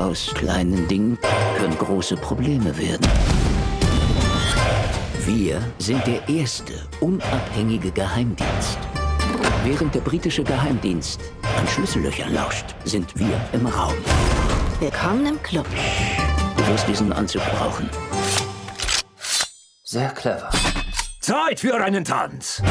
Aus kleinen Dingen können große Probleme werden. Wir sind der erste unabhängige Geheimdienst. Während der britische Geheimdienst an Schlüssellöchern lauscht, sind wir im Raum. Willkommen im Club. Du wirst diesen Anzug brauchen. Sehr clever. Zeit für einen Tanz.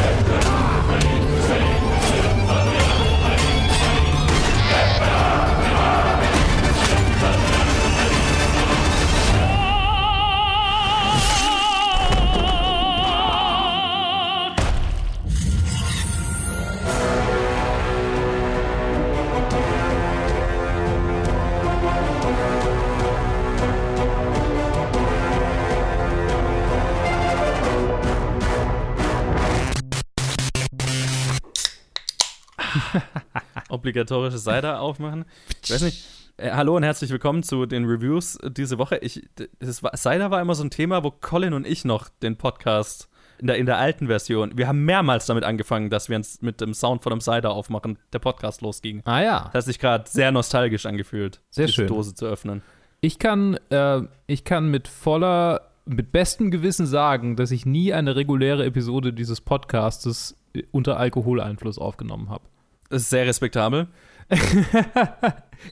Obligatorische Cider aufmachen. Ich weiß nicht. Äh, hallo und herzlich willkommen zu den Reviews diese Woche. Ich, das war, Cider war immer so ein Thema, wo Colin und ich noch den Podcast in der, in der alten Version, wir haben mehrmals damit angefangen, dass wir uns mit dem Sound von einem Cider aufmachen, der Podcast losging. Ah ja. Das hat sich gerade sehr nostalgisch angefühlt, Sehr diese schön. Dose zu öffnen. Ich kann, äh, ich kann mit voller, mit bestem Gewissen sagen, dass ich nie eine reguläre Episode dieses Podcastes äh, unter Alkoholeinfluss aufgenommen habe. Das ist sehr respektabel.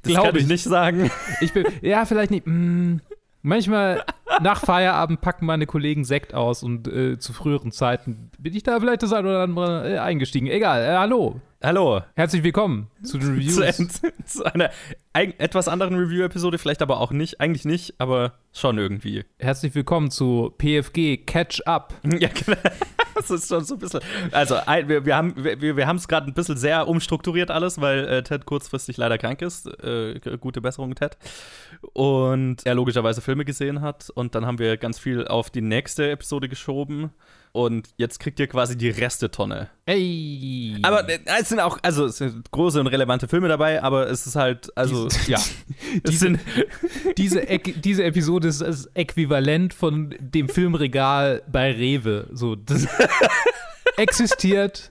Das Glaub kann ich ich. nicht sagen. Ich bin, ja, vielleicht nicht. mm, manchmal nach Feierabend packen meine Kollegen Sekt aus und äh, zu früheren Zeiten bin ich da vielleicht das ein oder andere äh, eingestiegen. Egal, äh, hallo. Hallo. Herzlich willkommen zu den Zu, Reviews. zu einer eig- etwas anderen Review-Episode, vielleicht aber auch nicht. Eigentlich nicht, aber schon irgendwie. Herzlich willkommen zu PFG Catch Up. Ja, genau. Das ist schon so ein bisschen. Also, wir, wir haben wir, wir haben es gerade ein bisschen sehr umstrukturiert alles, weil äh, Ted kurzfristig leider krank ist. Äh, gute Besserung, Ted. Und er logischerweise Filme gesehen hat. Und dann haben wir ganz viel auf die nächste Episode geschoben. Und jetzt kriegt ihr quasi die Restetonne. Ey. Aber äh, es sind auch, also es sind große und relevante Filme dabei, aber es ist halt, also, Diese- ja. Es diese- sind, diese, diese Episode ist das Äquivalent von dem Filmregal bei Rewe. So, das existiert.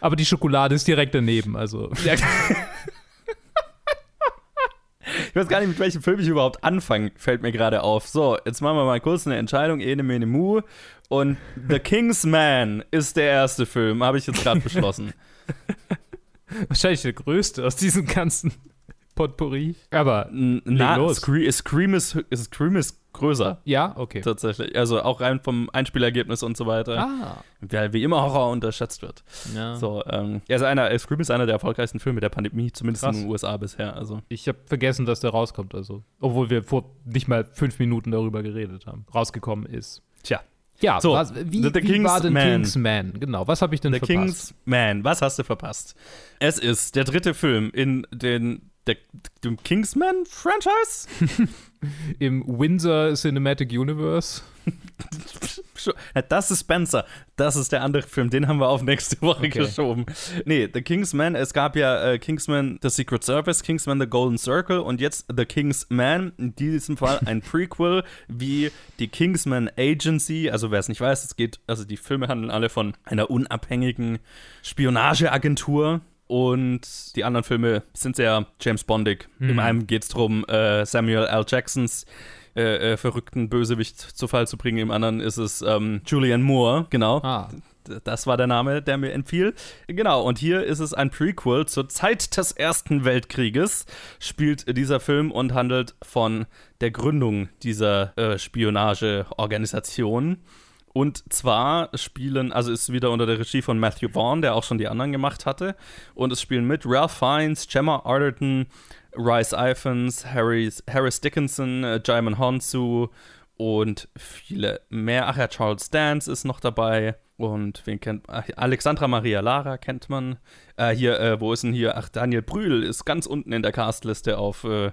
Aber die Schokolade ist direkt daneben. Also, Ja. Ich weiß gar nicht, mit welchem Film ich überhaupt anfange, fällt mir gerade auf. So, jetzt machen wir mal kurz eine Entscheidung, ene mene mu. Und The King's Man ist der erste Film, habe ich jetzt gerade beschlossen. wahrscheinlich der größte aus diesem ganzen Potpourri. Aber, N- Na, los. Scream, ist, Scream ist größer, ja, okay. tatsächlich. Also auch rein vom Einspielergebnis und so weiter. Ah. Weil wie immer Horror unterschätzt wird. Ja. So, ähm, er ist einer, Scream ist einer der erfolgreichsten Filme der Pandemie, zumindest Krass. in den USA bisher. Also. Ich habe vergessen, dass der rauskommt. Also, obwohl wir vor nicht mal fünf Minuten darüber geredet haben. Rausgekommen ist. Tja. Ja, So, was, wie, The- The wie war King's denn Man. King's Man? Genau, was habe ich denn The verpasst? King's Man, was hast du verpasst? Es ist der dritte Film in den, der, dem Kingsman-Franchise? Im Windsor Cinematic Universe. Das ist Spencer. Das ist der andere Film. Den haben wir auf nächste Woche Okay. geschoben. Nee, The Kingsman. Es gab ja äh, Kingsman The Secret Service, Kingsman The Golden Circle und jetzt The Kingsman. In diesem Fall ein Prequel wie die Kingsman Agency. Also wer es nicht weiß, es geht, also die Filme handeln alle von einer unabhängigen Spionageagentur. Und die anderen Filme sind sehr James Bondig. Im einen geht es darum, äh, Samuel L. Jacksons äh, äh, verrückten Bösewicht zu Fall zu bringen. Im anderen ist es ähm, Julian Moore, genau. Ah, Das war der Name, der mir entfiel. Genau, und hier ist es ein Prequel zur Zeit des Ersten Weltkrieges, spielt dieser Film und handelt von der Gründung dieser äh, Spionageorganisation. Und zwar spielen, also ist wieder unter der Regie von Matthew Vaughn, der auch schon die anderen gemacht hatte. Und es spielen mit Ralph Fiennes, Gemma Arterton, Rice Iphans, Harris, Harris Dickinson, äh, Jaimin Honsu und viele mehr. Ach ja, Charles Dance ist noch dabei. Und wen kennt ach, Alexandra Maria Lara kennt man. Äh, hier, äh, wo ist denn hier? Ach, Daniel Brühl ist ganz unten in der Castliste auf, äh,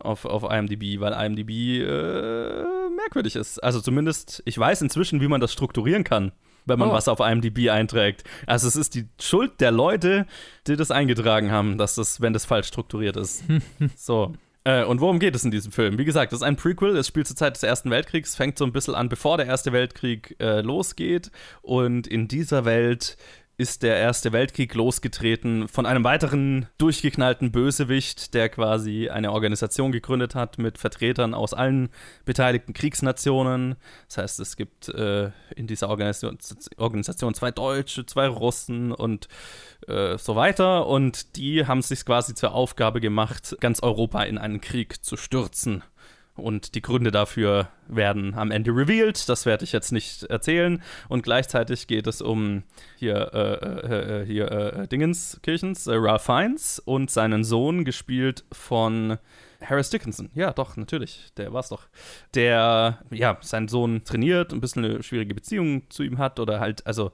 auf, auf IMDb, weil IMDb äh, merkwürdig ist. Also zumindest, ich weiß inzwischen, wie man das strukturieren kann, wenn man Oh. was auf IMDb einträgt. Also es ist die Schuld der Leute, die das eingetragen haben, dass das, wenn das falsch strukturiert ist. so. Äh, und worum geht es in diesem Film? Wie gesagt, das ist ein Prequel, es spielt zur Zeit des Ersten Weltkriegs, fängt so ein bisschen an, bevor der Erste Weltkrieg äh, losgeht. Und in dieser Welt ist der Erste Weltkrieg losgetreten von einem weiteren durchgeknallten Bösewicht, der quasi eine Organisation gegründet hat mit Vertretern aus allen beteiligten Kriegsnationen. Das heißt, es gibt äh, in dieser Organisation, Organisation, zwei Deutsche, zwei Russen und äh, so weiter. Und die haben es sich quasi zur Aufgabe gemacht, ganz Europa in einen Krieg zu stürzen. Und die Gründe dafür werden am Ende revealed. Das werde ich jetzt nicht erzählen. Und gleichzeitig geht es um hier, äh, äh, äh hier äh, äh, Ralph Fiennes und seinen Sohn, gespielt von Harris Dickinson. Ja, doch, natürlich. Der war es doch. Der, ja, seinen Sohn trainiert, ein bisschen eine schwierige Beziehung zu ihm hat oder halt, also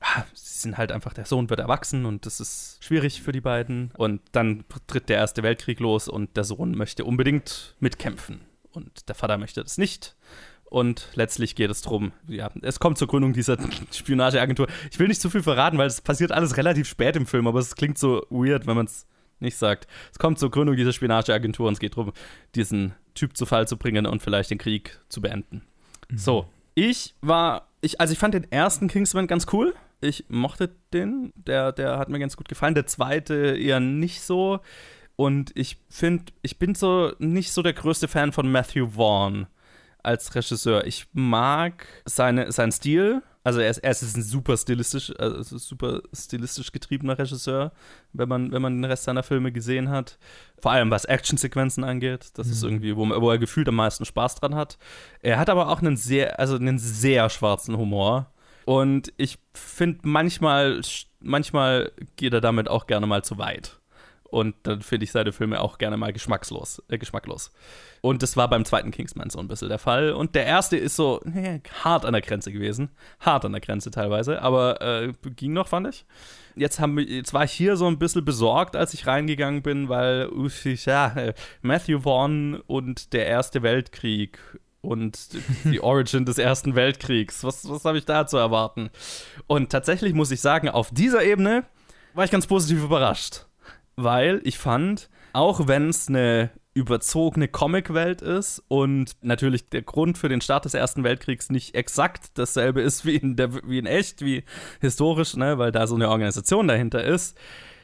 ah, sie sind halt einfach, der Sohn wird erwachsen und das ist schwierig für die beiden. Und dann tritt der Erste Weltkrieg los und der Sohn möchte unbedingt mitkämpfen und der Vater möchte das nicht. Und letztlich geht es darum, ja, es kommt zur Gründung dieser Spionageagentur. Ich will nicht zu viel verraten, weil es passiert alles relativ spät im Film, aber es klingt so weird, wenn man es nicht sagt. Es kommt zur Gründung dieser Spionageagentur und es geht darum, diesen Typ zu Fall zu bringen und vielleicht den Krieg zu beenden. Mhm. So, ich war, ich, also ich fand den ersten Kingsman ganz cool. Ich mochte den, der, der hat mir ganz gut gefallen. Der zweite eher nicht so. Und ich finde, ich bin so nicht so der größte Fan von Matthew Vaughn als Regisseur. Ich mag seine, seinen Stil. Also er ist, er ist ein super stilistisch, also super stilistisch getriebener Regisseur, wenn man, wenn man den Rest seiner Filme gesehen hat. Vor allem was Actionsequenzen angeht. Das mhm. ist irgendwie, wo, wo er gefühlt am meisten Spaß dran hat. Er hat aber auch einen sehr, also einen sehr schwarzen Humor. Und ich finde manchmal, manchmal geht er damit auch gerne mal zu weit. Und dann finde ich seine Filme auch gerne mal geschmackslos, äh, geschmacklos. Und das war beim zweiten Kingsman so ein bisschen der Fall. Und der erste ist so nee, hart an der Grenze gewesen. Hart an der Grenze teilweise, aber äh, ging noch, fand ich. Jetzt, haben, jetzt war ich hier so ein bisschen besorgt, als ich reingegangen bin, weil ja, Matthew Vaughn und der Erste Weltkrieg und die Origin des Ersten Weltkriegs. Was, was habe ich da zu erwarten? Und tatsächlich muss ich sagen, auf dieser Ebene war ich ganz positiv überrascht weil ich fand, auch wenn es eine überzogene Comicwelt ist und natürlich der Grund für den Start des Ersten Weltkriegs nicht exakt dasselbe ist wie in, der, wie in echt, wie historisch, ne, weil da so eine Organisation dahinter ist,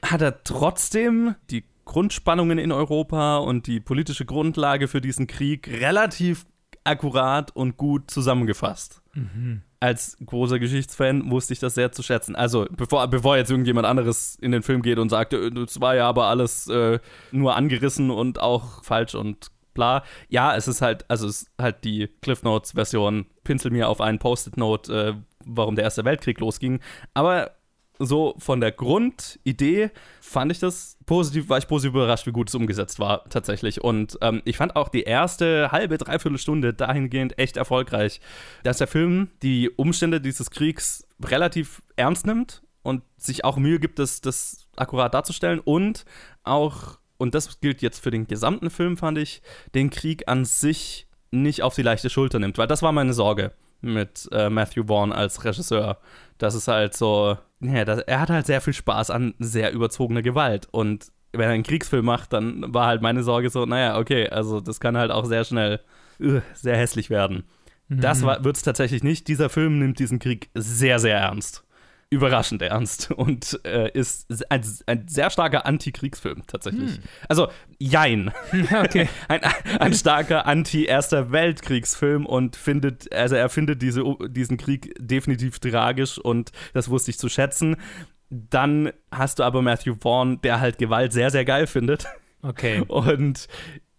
hat er trotzdem die Grundspannungen in Europa und die politische Grundlage für diesen Krieg relativ akkurat und gut zusammengefasst. Mhm als großer Geschichtsfan wusste ich das sehr zu schätzen. Also, bevor, bevor jetzt irgendjemand anderes in den Film geht und sagt, es war ja aber alles äh, nur angerissen und auch falsch und bla. Ja, es ist halt, also es ist halt die Cliff Notes Version, pinsel mir auf einen Post-it-Note, äh, warum der Erste Weltkrieg losging. Aber so von der Grundidee fand ich das positiv, war ich positiv überrascht, wie gut es umgesetzt war, tatsächlich. Und ähm, ich fand auch die erste halbe, dreiviertel Stunde dahingehend echt erfolgreich, dass der Film die Umstände dieses Kriegs relativ ernst nimmt und sich auch Mühe gibt, das, das akkurat darzustellen und auch, und das gilt jetzt für den gesamten Film, fand ich, den Krieg an sich nicht auf die leichte Schulter nimmt, weil das war meine Sorge mit äh, Matthew Vaughn als Regisseur. Das ist halt so, ja, das, er hat halt sehr viel Spaß an sehr überzogener Gewalt. Und wenn er einen Kriegsfilm macht, dann war halt meine Sorge so, naja, okay, also das kann halt auch sehr schnell uh, sehr hässlich werden. Mhm. Das wird es tatsächlich nicht. Dieser Film nimmt diesen Krieg sehr, sehr ernst überraschend ernst und äh, ist ein, ein, sehr starker Anti-Kriegsfilm tatsächlich. Hm. Also, jein. Okay. ein, ein, starker Anti-Erster Weltkriegsfilm und findet, also er findet diese, diesen Krieg definitiv tragisch und das wusste ich zu schätzen. Dann hast du aber Matthew Vaughn, der halt Gewalt sehr, sehr geil findet. Okay. Und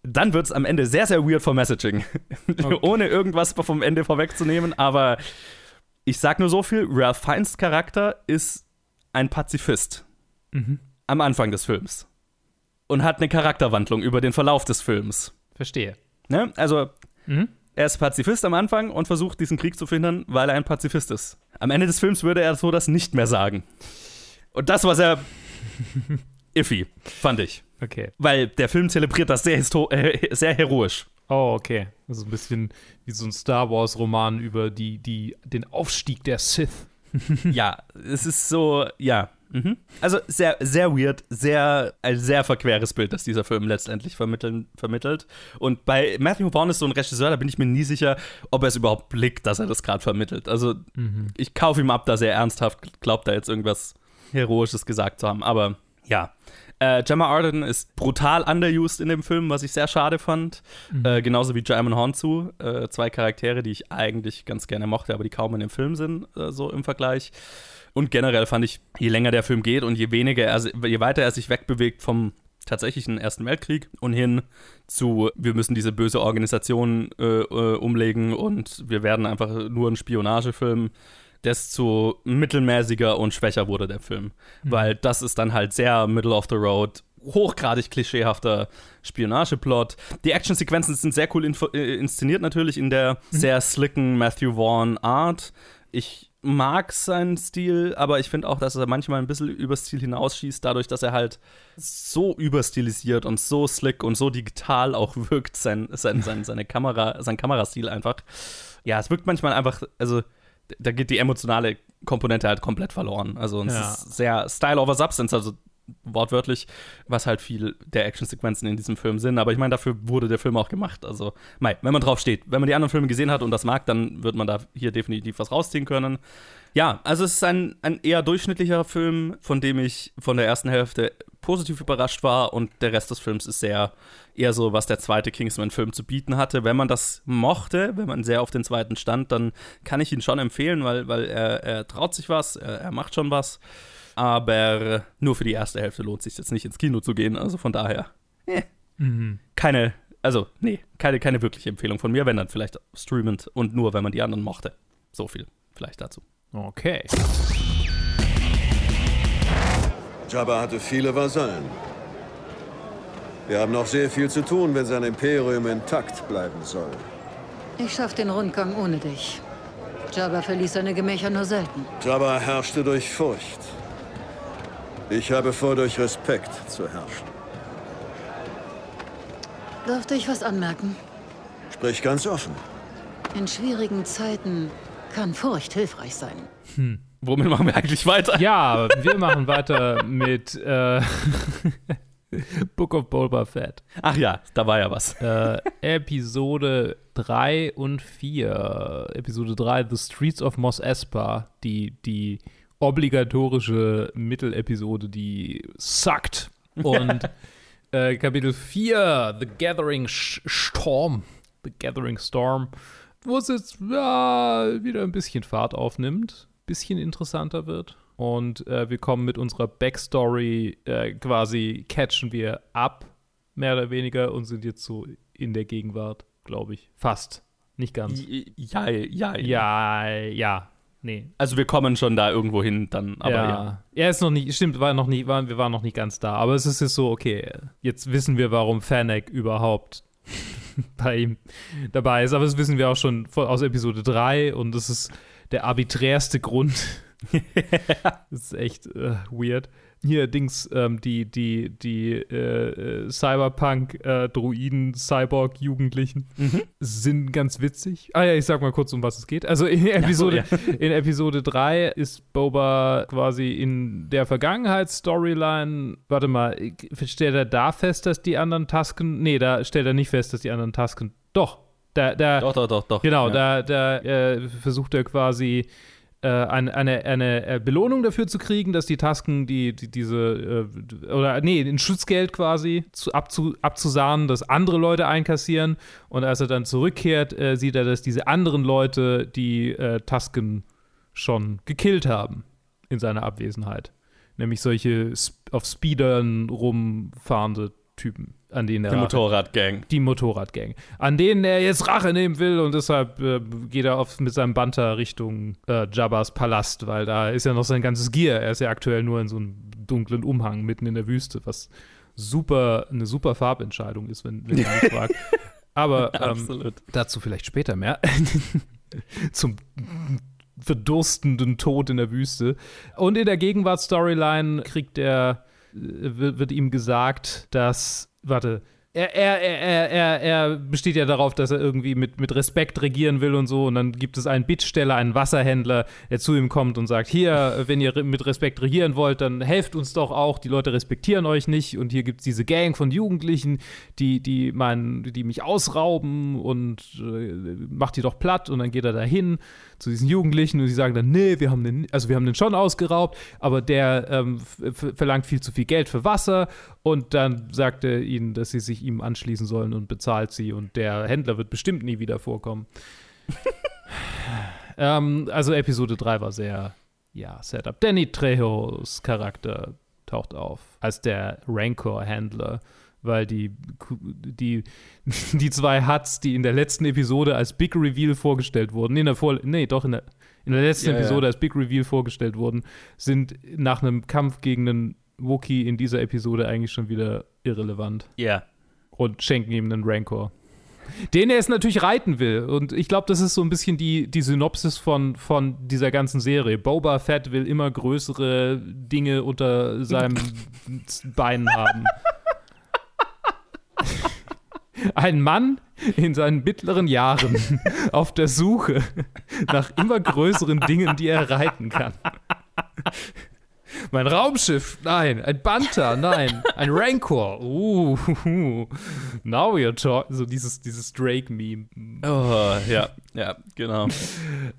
dann wird es am Ende sehr, sehr weird for Messaging. Okay. Ohne irgendwas vom Ende vorwegzunehmen, aber ich sag nur so viel: Ralph Fiennes Charakter ist ein Pazifist. Mhm. Am Anfang des Films. Und hat eine Charakterwandlung über den Verlauf des Films. Verstehe. Ne? Also, mhm. er ist Pazifist am Anfang und versucht, diesen Krieg zu verhindern, weil er ein Pazifist ist. Am Ende des Films würde er so das nicht mehr sagen. Und das war sehr iffy, fand ich. Okay. Weil der Film zelebriert das sehr, äh, sehr heroisch. Oh, okay. Also ein bisschen wie so ein Star Wars-Roman über die, die, den Aufstieg der Sith. ja, es ist so, ja. Mhm. Also sehr, sehr weird, sehr, ein sehr verqueres Bild, das dieser Film letztendlich vermitteln, vermittelt. Und bei Matthew Vaughn ist so ein Regisseur, da bin ich mir nie sicher, ob er es überhaupt blickt, dass er das gerade vermittelt. Also mhm. ich kaufe ihm ab, dass er ernsthaft glaubt, da jetzt irgendwas Heroisches gesagt zu haben. Aber ja. Äh, Gemma Arden ist brutal underused in dem Film, was ich sehr schade fand. Mhm. Äh, genauso wie Jaimon Honsu. Äh, zwei Charaktere, die ich eigentlich ganz gerne mochte, aber die kaum in dem Film sind, äh, so im Vergleich. Und generell fand ich, je länger der Film geht und je weniger er, je weiter er sich wegbewegt vom tatsächlichen Ersten Weltkrieg und hin zu, wir müssen diese böse Organisation äh, äh, umlegen und wir werden einfach nur ein Spionagefilm, desto mittelmäßiger und schwächer wurde der Film. Mhm. Weil das ist dann halt sehr middle of the road, hochgradig klischeehafter Spionageplot. Die Actionsequenzen sind sehr cool äh, inszeniert natürlich in der mhm. sehr slicken Matthew Vaughn Art. Ich mag seinen Stil, aber ich finde auch, dass er manchmal ein bisschen übers Stil hinausschießt, dadurch, dass er halt so überstilisiert und so slick und so digital auch wirkt, sein, sein, sein, seine Kamera, sein Kamerastil einfach. Ja, es wirkt manchmal einfach, also da geht die emotionale Komponente halt komplett verloren. Also es ja. ist sehr Style over Substance, also wortwörtlich, was halt viel der Actionsequenzen in diesem Film sind. Aber ich meine, dafür wurde der Film auch gemacht. Also, mei, wenn man drauf steht, wenn man die anderen Filme gesehen hat und das mag, dann wird man da hier definitiv was rausziehen können. Ja, also es ist ein, ein eher durchschnittlicher Film, von dem ich von der ersten Hälfte positiv überrascht war und der Rest des Films ist sehr eher so, was der zweite Kingsman-Film zu bieten hatte. Wenn man das mochte, wenn man sehr auf den zweiten stand, dann kann ich ihn schon empfehlen, weil, weil er, er traut sich was, er, er macht schon was aber nur für die erste Hälfte lohnt es sich jetzt nicht ins Kino zu gehen. Also von daher, eh, mhm. keine, also nee, keine, keine wirkliche Empfehlung von mir, wenn dann vielleicht streamend und nur, wenn man die anderen mochte. So viel vielleicht dazu. Okay. Jabba hatte viele Vasallen. Wir haben noch sehr viel zu tun, wenn sein Imperium intakt bleiben soll. Ich schaff den Rundgang ohne dich. Jabba verließ seine Gemächer nur selten. Jabba herrschte durch Furcht. Ich habe vor, durch Respekt zu herrschen. Dürfte ich was anmerken? Sprich ganz offen. In schwierigen Zeiten kann Furcht hilfreich sein. Hm. Womit machen wir eigentlich weiter? Ja, wir machen weiter mit äh, Book of Boba Fett. Ach ja, da war ja was. Äh, Episode 3 und 4. Episode 3, The Streets of Mos Espa, die, die obligatorische Mittelepisode, die suckt. Und äh, Kapitel 4, The Gathering Storm. The Gathering Storm, wo es jetzt ja, wieder ein bisschen Fahrt aufnimmt, bisschen interessanter wird. Und äh, wir kommen mit unserer Backstory äh, quasi, catchen wir ab, mehr oder weniger, und sind jetzt so in der Gegenwart, glaube ich. Fast. Nicht ganz. Ja, ja, ja. Ja, ja. Nee. Also wir kommen schon da irgendwo hin, dann, aber ja. ja. Er ist noch nicht, stimmt, war noch nie, war, wir waren noch nicht ganz da. Aber es ist jetzt so, okay, jetzt wissen wir, warum Fennec überhaupt bei ihm dabei ist. Aber das wissen wir auch schon aus Episode 3 und das ist der arbiträrste Grund. das ist echt äh, weird hier Dings, ähm, die, die, die äh, äh, Cyberpunk-Druiden, äh, Cyborg-Jugendlichen mhm. sind ganz witzig. Ah ja, ich sag mal kurz, um was es geht. Also in Episode, so, ja. in Episode 3 ist Boba quasi in der Vergangenheitsstoryline, warte mal, stellt er da fest, dass die anderen Tasken, nee, da stellt er nicht fest, dass die anderen Tasken, doch, da, da, doch, doch, doch, doch. Genau, ja. da, da äh, versucht er quasi eine, eine, eine äh, Belohnung dafür zu kriegen, dass die Tasken, die, die diese, äh, oder nee, ein Schutzgeld quasi zu, abzu, abzusahnen, dass andere Leute einkassieren. Und als er dann zurückkehrt, äh, sieht er, dass diese anderen Leute die äh, Tasken schon gekillt haben in seiner Abwesenheit. Nämlich solche auf Speedern rumfahrende Typen an denen er. Die Motorradgang. Die Motorradgang. An denen er jetzt Rache nehmen will und deshalb äh, geht er auf, mit seinem Banter Richtung äh, Jabbas Palast, weil da ist ja noch sein ganzes Gear. Er ist ja aktuell nur in so einem dunklen Umhang mitten in der Wüste, was super, eine super Farbentscheidung ist, wenn, wenn man mich fragt. Aber ähm, dazu vielleicht später mehr. Zum verdurstenden Tod in der Wüste. Und in der Gegenwart-Storyline kriegt er, äh, wird ihm gesagt, dass warte, er, er, er, er, er besteht ja darauf, dass er irgendwie mit, mit Respekt regieren will und so. Und dann gibt es einen Bittsteller, einen Wasserhändler, der zu ihm kommt und sagt: Hier, wenn ihr mit Respekt regieren wollt, dann helft uns doch auch. Die Leute respektieren euch nicht. Und hier gibt es diese Gang von Jugendlichen, die, die, mein, die mich ausrauben und äh, macht die doch platt. Und dann geht er dahin zu diesen Jugendlichen und sie sagen dann: Nee, wir haben den, also wir haben den schon ausgeraubt, aber der ähm, verlangt viel zu viel Geld für Wasser. Und dann sagt er ihnen, dass sie sich ihm anschließen sollen und bezahlt sie. Und der Händler wird bestimmt nie wieder vorkommen. ähm, also Episode 3 war sehr, ja, Setup. Danny Trejos Charakter taucht auf als der Rancor-Händler weil die, die, die zwei Huts, die in der letzten Episode als Big Reveal vorgestellt wurden, in der Vor nee, doch in der, in der letzten Ja, ja. Episode als Big Reveal vorgestellt wurden, sind nach einem Kampf gegen einen Wookie in dieser Episode eigentlich schon wieder irrelevant Ja. Und schenken ihm einen Rancor. Den er es natürlich reiten will. Und ich glaube, das ist so ein bisschen die, die Synopsis von, von dieser ganzen Serie. Boba Fett will immer größere Dinge unter seinem Bein haben. Ein Mann in seinen mittleren Jahren auf der Suche nach immer größeren Dingen, die er reiten kann. Mein Raumschiff, nein. Ein Banta, nein. Ein Rancor, uh, now you're talking. So dieses, dieses Drake-Meme. Oh, ja, ja, genau.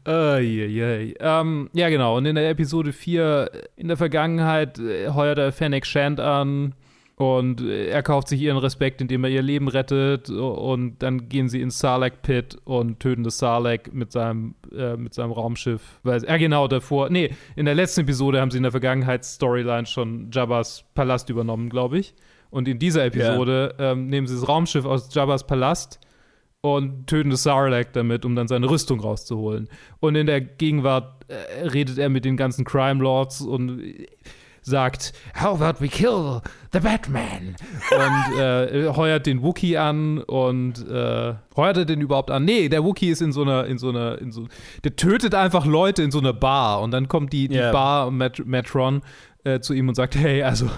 Eieiei. Ähm, ja, genau. Und in der Episode 4, in der Vergangenheit, äh, heuert er Fennec Shand an und äh, er kauft sich ihren Respekt, indem er ihr Leben rettet. Und dann gehen sie ins Sarlacc Pit und töten das Sarlacc mit seinem, äh, mit seinem Raumschiff. Weil, ja, genau, davor. Nee, in der letzten Episode haben sie in der Vergangenheitsstoryline schon Jabba's Palast übernommen, glaube ich. Und in dieser Episode ähm, nehmen sie das Raumschiff aus Jabba's Palast und töten das Sarlacc damit, um dann seine Rüstung rauszuholen. Und in der Gegenwart äh, redet er mit den ganzen Crime Lords und äh, sagt, How about we kill the Batman? und äh, heuert den Wookie an und äh, heuert er den überhaupt an? Nee, der Wookie ist in so einer, in so einer, in so, der tötet einfach Leute in so einer Bar und dann kommt die, die Ja. Bar Met Metron äh, zu ihm und sagt, hey, also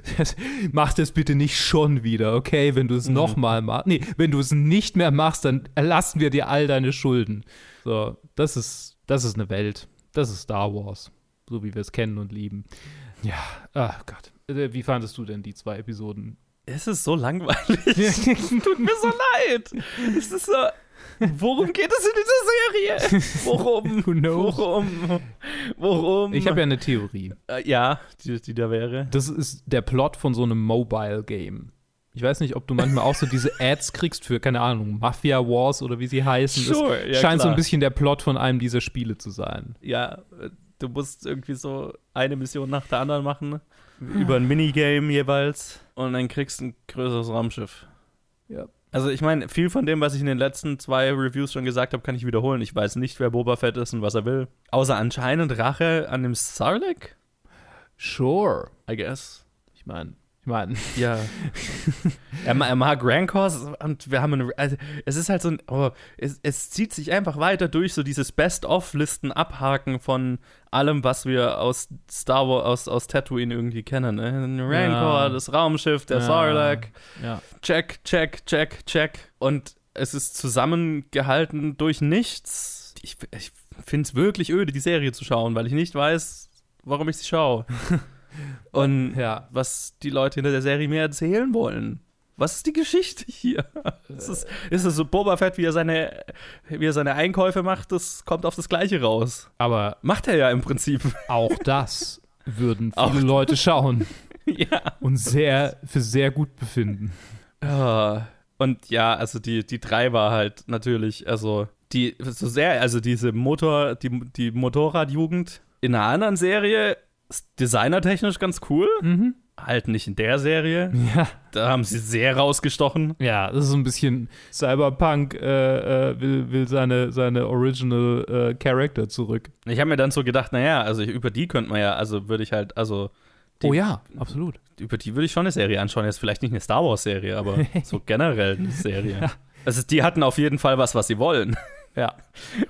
mach das bitte nicht schon wieder, okay? Wenn du es nochmal machst, nee, wenn du es nicht mehr machst, dann erlassen wir dir all deine Schulden. So, das ist, das ist eine Welt. Das ist Star Wars, so wie wir es kennen und lieben. Ja, ach Gott. Äh, Wie fandest du denn die zwei Episoden? Es ist so langweilig. Tut mir so leid. Es ist so. Worum geht es in dieser Serie? Worum? Who knows? Worum? Worum? Ich habe ja eine Theorie. Äh, ja, die, die da wäre. Das ist der Plot von so einem Mobile-Game. Ich weiß nicht, ob du manchmal auch so diese Ads kriegst für, keine Ahnung, Mafia Wars oder wie sie heißen. Sure, das ja, scheint so ein klar. bisschen der Plot von einem dieser Spiele zu sein. Ja, äh, du musst irgendwie so eine Mission nach der anderen machen. Über ein Minigame jeweils. Und dann kriegst du ein größeres Raumschiff. Ja. Also ich meine, viel von dem, was ich in den letzten zwei Reviews schon gesagt habe, kann ich wiederholen. Ich weiß nicht, wer Boba Fett ist und was er will. Außer anscheinend Rache an dem Sarlacc, Sure. I guess. Ich meine, ich meine, Ja. er, er mag Rancors und wir haben eine, also es ist halt so ein, oh, es, es zieht sich einfach weiter durch, so dieses Best-of-Listen abhaken von allem, was wir aus Star Wars, aus, aus Tatooine irgendwie kennen. Ne? Ein Rancor, Ja. das Raumschiff, der Ja. Sarlacc, ja. check, check, check, check. Und es ist zusammengehalten durch nichts. Ich, ich finde es wirklich öde, die Serie zu schauen, weil ich nicht weiß, warum ich sie schaue. Und Ja. was die Leute hinter der Serie mir erzählen wollen. Was ist die Geschichte hier? Ist es, ist es so Boba Fett, wie er, seine, wie er seine Einkäufe macht, das kommt auf das Gleiche raus. Aber Macht er ja im Prinzip. auch das würden Auch viele Leute schauen ja. und sehr für sehr gut befinden. Ja. Und ja, also die, die drei war halt natürlich, also die, so sehr, also diese Motor, die, die Motorradjugend in einer anderen Serie ist designertechnisch ganz cool. Halt nicht in der Serie. Ja. Da haben sie sehr rausgestochen. Ja, das ist so ein bisschen Cyberpunk äh, äh, will, will seine, seine Original äh, Character zurück. Ich habe mir dann so gedacht, naja, also über die könnte man ja, also würde ich halt, also Die- oh ja, absolut. über die würde ich schon eine Serie anschauen. Jetzt vielleicht nicht eine Star Wars-Serie, aber so generell eine Serie. Also die hatten auf jeden Fall was, was sie wollen. Ja.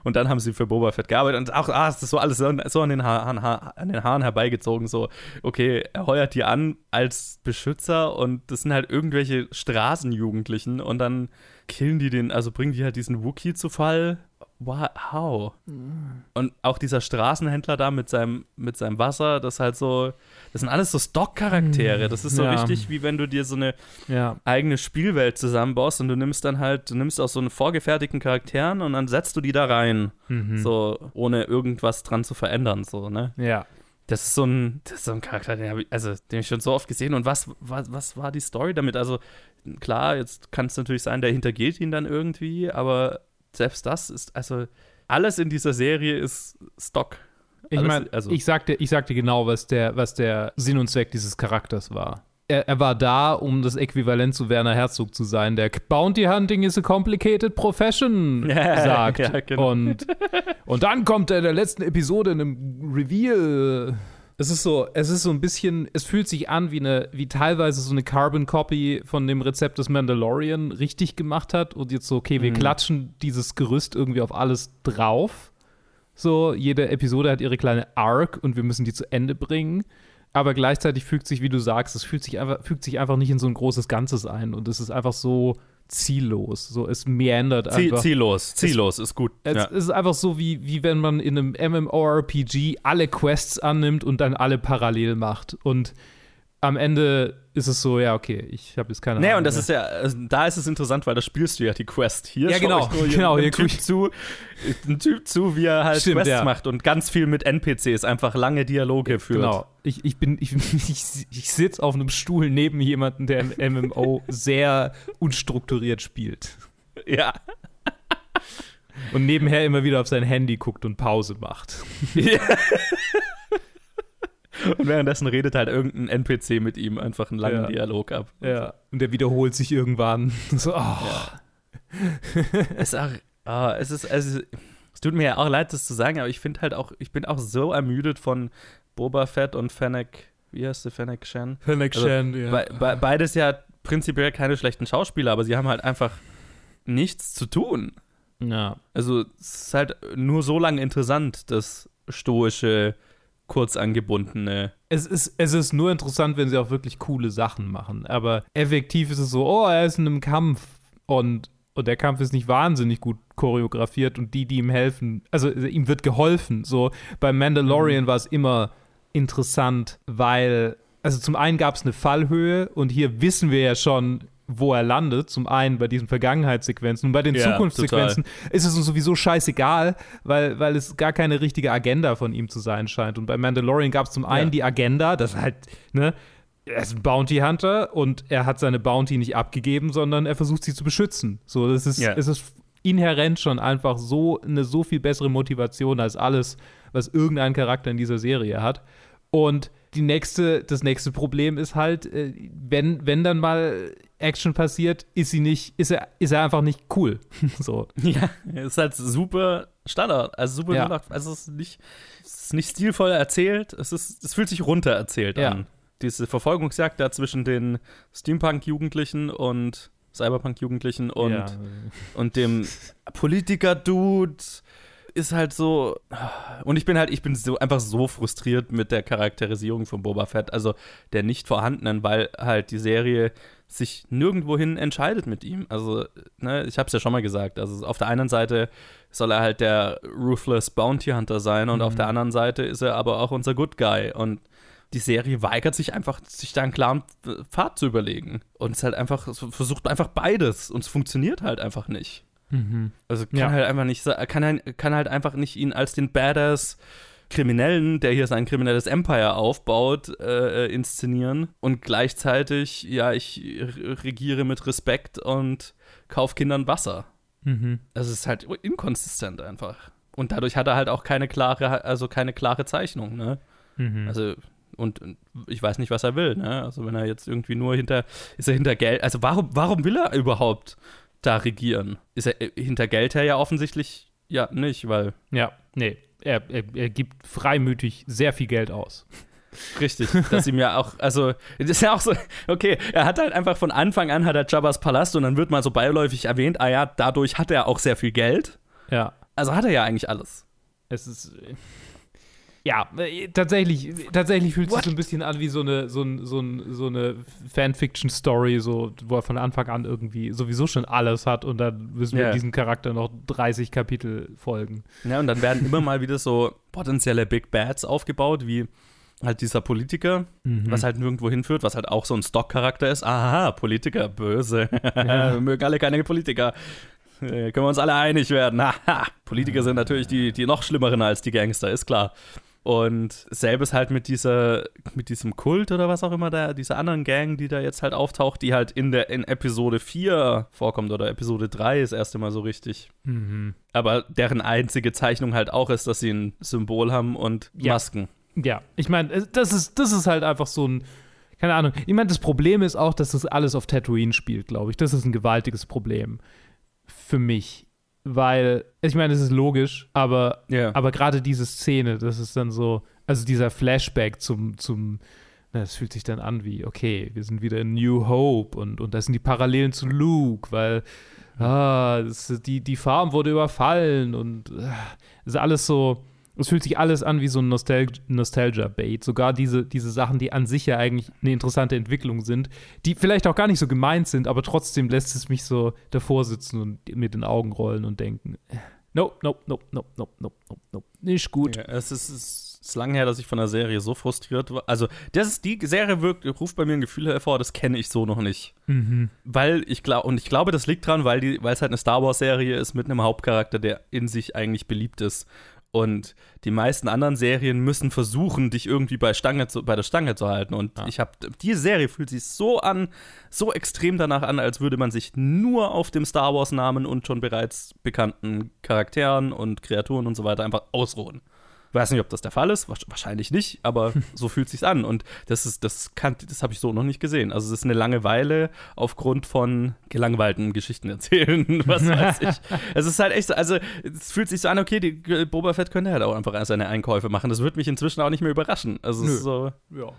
Und dann haben sie für Boba Fett gearbeitet und auch, ah, ist so alles so, so an, den Haaren, an den Haaren herbeigezogen, so, okay, er heuert die an als Beschützer und das sind halt irgendwelche Straßenjugendlichen und dann killen die den, also bringen die halt diesen Wookie zu Fall. Wow, how? Und auch dieser Straßenhändler da mit seinem, mit seinem Wasser, das ist halt so, das sind alles so Stock-Charaktere. Das ist so Ja. richtig, wie wenn du dir so eine Ja. eigene Spielwelt zusammenbaust und du nimmst dann halt, du nimmst aus so einen vorgefertigten Charakteren und dann setzt du die da rein. Mhm. So, ohne irgendwas dran zu verändern, so, ne? Ja. Das ist so ein, das ist so ein Charakter, den habe ich, also, den ich schon so oft gesehen. Und was, was, was war die Story damit? Also, klar, jetzt kann es natürlich sein, der hintergeht ihn dann irgendwie, aber selbst das ist, also, alles in dieser Serie ist Stock. Ich meine, also- ich sagte, ich sagte genau, was der, was der Sinn und Zweck dieses Charakters war. Er, er war da, um das Äquivalent zu Werner Herzog zu sein, der Bounty Hunting is a complicated profession Ja, sagt. ja, genau. und, und dann kommt er in der letzten Episode in einem Reveal. Es ist so, es ist so ein bisschen, es fühlt sich an wie eine, wie teilweise so eine Carbon Copy von dem Rezept des Mandalorian richtig gemacht hat und jetzt so, okay, wir Mhm. klatschen dieses Gerüst irgendwie auf alles drauf. So, jede Episode hat ihre kleine Arc und wir müssen die zu Ende bringen. Aber gleichzeitig fügt sich, wie du sagst, es fügt sich einfach, fügt sich einfach nicht in so ein großes Ganzes ein. Und es ist einfach so ziellos. So, es meandert Ziel, einfach. ziellos, ziellos ist gut. Es ja. ist einfach so, wie, wie wenn man in einem MMORPG alle Quests annimmt und dann alle parallel macht. Und am Ende ist es so, ja, okay, ich habe jetzt keine Nee, Ahnung. und das mehr. ist ja, also da ist es interessant, weil da spielst du ja die Quest. Hier Ja, genau, ich nur genau, hier typ ich- zu, ein Typ zu, wie er halt Stimmt, Quests ja. macht und ganz viel mit NPCs, einfach lange Dialoge führt. Genau. Ich, ich bin, ich, ich, ich sitze auf einem Stuhl neben jemandem, der im MMO sehr unstrukturiert spielt. Ja. Und nebenher immer wieder auf sein Handy guckt und Pause macht. Und währenddessen redet halt irgendein NPC mit ihm einfach einen langen Ja. Dialog ab. Ja. Und der wiederholt sich irgendwann. So, oh. Es ist auch, ah, es ist, also, es tut mir ja auch leid, das zu sagen, aber ich finde halt auch, ich bin auch so ermüdet von Boba Fett und Fennec, wie heißt der Fennec Shan? Fennec Also, Shan, ja. Be be beides ja prinzipiell keine schlechten Schauspieler, aber sie haben halt einfach nichts zu tun. ja. Also es ist halt nur so lange interessant, das stoische, kurzangebundene. Es ist, es ist nur interessant, wenn sie auch wirklich coole Sachen machen. Aber effektiv ist es so, oh, er ist in einem Kampf und, und der Kampf ist nicht wahnsinnig gut choreografiert und die, die ihm helfen, also äh, ihm wird geholfen. So beim Mandalorian war es immer interessant, weil, also zum einen gab es eine Fallhöhe und hier wissen wir ja schon, wo er landet. Zum einen bei diesen Vergangenheitssequenzen und bei den Ja, Zukunftssequenzen ist es uns sowieso scheißegal, weil, weil es gar keine richtige Agenda von ihm zu sein scheint. Und bei Mandalorian gab es zum einen Ja. die Agenda, das halt, ne, er ist ein Bounty Hunter und er hat seine Bounty nicht abgegeben, sondern er versucht sie zu beschützen. So, das ist, Ja. es ist inhärent schon einfach so eine so viel bessere Motivation als alles, was irgendein Charakter in dieser Serie hat. Und die nächste, das nächste Problem ist halt, äh, wenn, wenn dann mal Action passiert, ist sie nicht, ist er, ist er einfach nicht cool. so. Ja, es ist halt super Standard, also super Ja. 08, also es ist nicht, es ist nicht stilvoll erzählt, es ist, es fühlt sich runter erzählt Ja. an. Diese Verfolgungsjagd da zwischen den Steampunk-Jugendlichen und Cyberpunk-Jugendlichen und ja. und dem Politiker-Dude ist halt so. Und ich bin halt, ich bin so einfach so frustriert mit der Charakterisierung von Boba Fett, also der nicht vorhandenen, weil halt die Serie sich nirgendwohin entscheidet mit ihm. Also, ne, ich hab's ja schon mal gesagt. Also auf der einen Seite soll er halt der Ruthless Bounty Hunter sein und auf der anderen Seite ist er aber auch unser Good Guy. Und die Serie weigert sich einfach, sich da einen klaren Pfad zu überlegen. Und es halt einfach, es versucht einfach beides und es funktioniert halt einfach nicht. Also kann Ja. halt einfach nicht, kann, kann halt einfach nicht ihn als den Badass Kriminellen, der hier sein kriminelles Empire aufbaut, äh, inszenieren und gleichzeitig, ja, ich regiere mit Respekt und kauf Kindern Wasser. Mhm. Das ist halt inkonsistent einfach. Und dadurch hat er halt auch keine klare, also keine klare Zeichnung, ne? Mhm. Also, und, und ich weiß nicht, was er will, ne? Also, wenn er jetzt irgendwie nur hinter, ist er hinter Geld, also warum, warum will er überhaupt da regieren? Ist er äh, hinter Geld her ja offensichtlich ja nicht, weil, Ja, nee. Er, er, er gibt freimütig sehr viel Geld aus. richtig, dass ihm ja auch, also, das ist ja auch so, okay, er hat halt einfach von Anfang an hat er Jabba's Palast und dann wird mal so beiläufig erwähnt, ah ja, dadurch hat er auch sehr viel Geld. Ja. Also hat er ja eigentlich alles. Es ist. Ja, äh, tatsächlich, tatsächlich fühlt es sich so ein bisschen an wie so eine, so, ein, so, ein, so eine Fanfiction-Story, so, wo er von Anfang an irgendwie sowieso schon alles hat und dann müssen wir Ja. diesem Charakter noch 30 Kapitel folgen. Ja, und dann werden immer mal wieder so potenzielle Big Bads aufgebaut, wie halt dieser Politiker, was halt nirgendwo hinführt, was halt auch so ein Stock-Charakter ist. Aha, Politiker, böse. Wir mögen alle keine Politiker. Äh, können wir uns alle einig werden. Politiker sind natürlich die, die noch schlimmeren als die Gangster, ist klar. Und selbes halt mit dieser, mit diesem Kult oder was auch immer da, dieser anderen Gang, die da jetzt halt auftaucht, die halt in der in Episode 4 vorkommt oder Episode 3 das erste Mal so richtig. Aber deren einzige Zeichnung halt auch ist, dass sie ein Symbol haben und Ja. Masken. Ja, ich meine, äh, das ist, das ist halt einfach so ein. Keine Ahnung. Ich meine, das Problem ist auch, dass das alles auf Tatooine spielt, glaube ich. Das ist ein gewaltiges Problem für mich. Weil, ich meine, es ist logisch, aber, Ja. aber gerade diese Szene, das ist dann so, also dieser Flashback zum, zum, na, das fühlt sich dann an wie, okay, wir sind wieder in New Hope und, und das sind die Parallelen zu Luke, weil ah, das, die, die Farm wurde überfallen und ah, das ist alles so, es fühlt sich alles an wie so ein Nostal Nostalgia-Bait. Sogar diese, diese Sachen, die an sich ja eigentlich eine interessante Entwicklung sind, die vielleicht auch gar nicht so gemeint sind, aber trotzdem lässt es mich so davor sitzen und mit den Augen rollen und denken: äh, Nope, nope, nope, nope, nope, nope, nope, nope. Nicht gut. Ja, es ist, es lange her, dass ich von der Serie so frustriert war. Also, das ist, die Serie wirkt, ruft bei mir ein Gefühl hervor, das kenne ich so noch nicht. Mhm. Weil ich glaube, und ich glaube, das liegt dran, weil es halt eine Star Wars-Serie ist mit einem Hauptcharakter, der in sich eigentlich beliebt ist. Und die meisten anderen Serien müssen versuchen, dich irgendwie bei, Stange zu, bei der Stange zu halten. Und ich habe, die Serie fühlt sich so an, so extrem danach an, als würde man sich nur auf dem Star Wars-Namen und schon bereits bekannten Charakteren und Kreaturen und so weiter einfach ausruhen. Weiß nicht, ob das der Fall ist, wahrsch- wahrscheinlich nicht, aber so fühlt sich's an und das ist das kann das habe ich so noch nicht gesehen. Also es ist eine Langeweile aufgrund von gelangweilten Geschichten erzählen, was weiß ich. Es ist halt echt so, also es fühlt sich so an, okay, die äh, Boba Fett könnte halt auch einfach seine Einkäufe machen. Das würde mich inzwischen auch nicht mehr überraschen. Also es ist so Ja.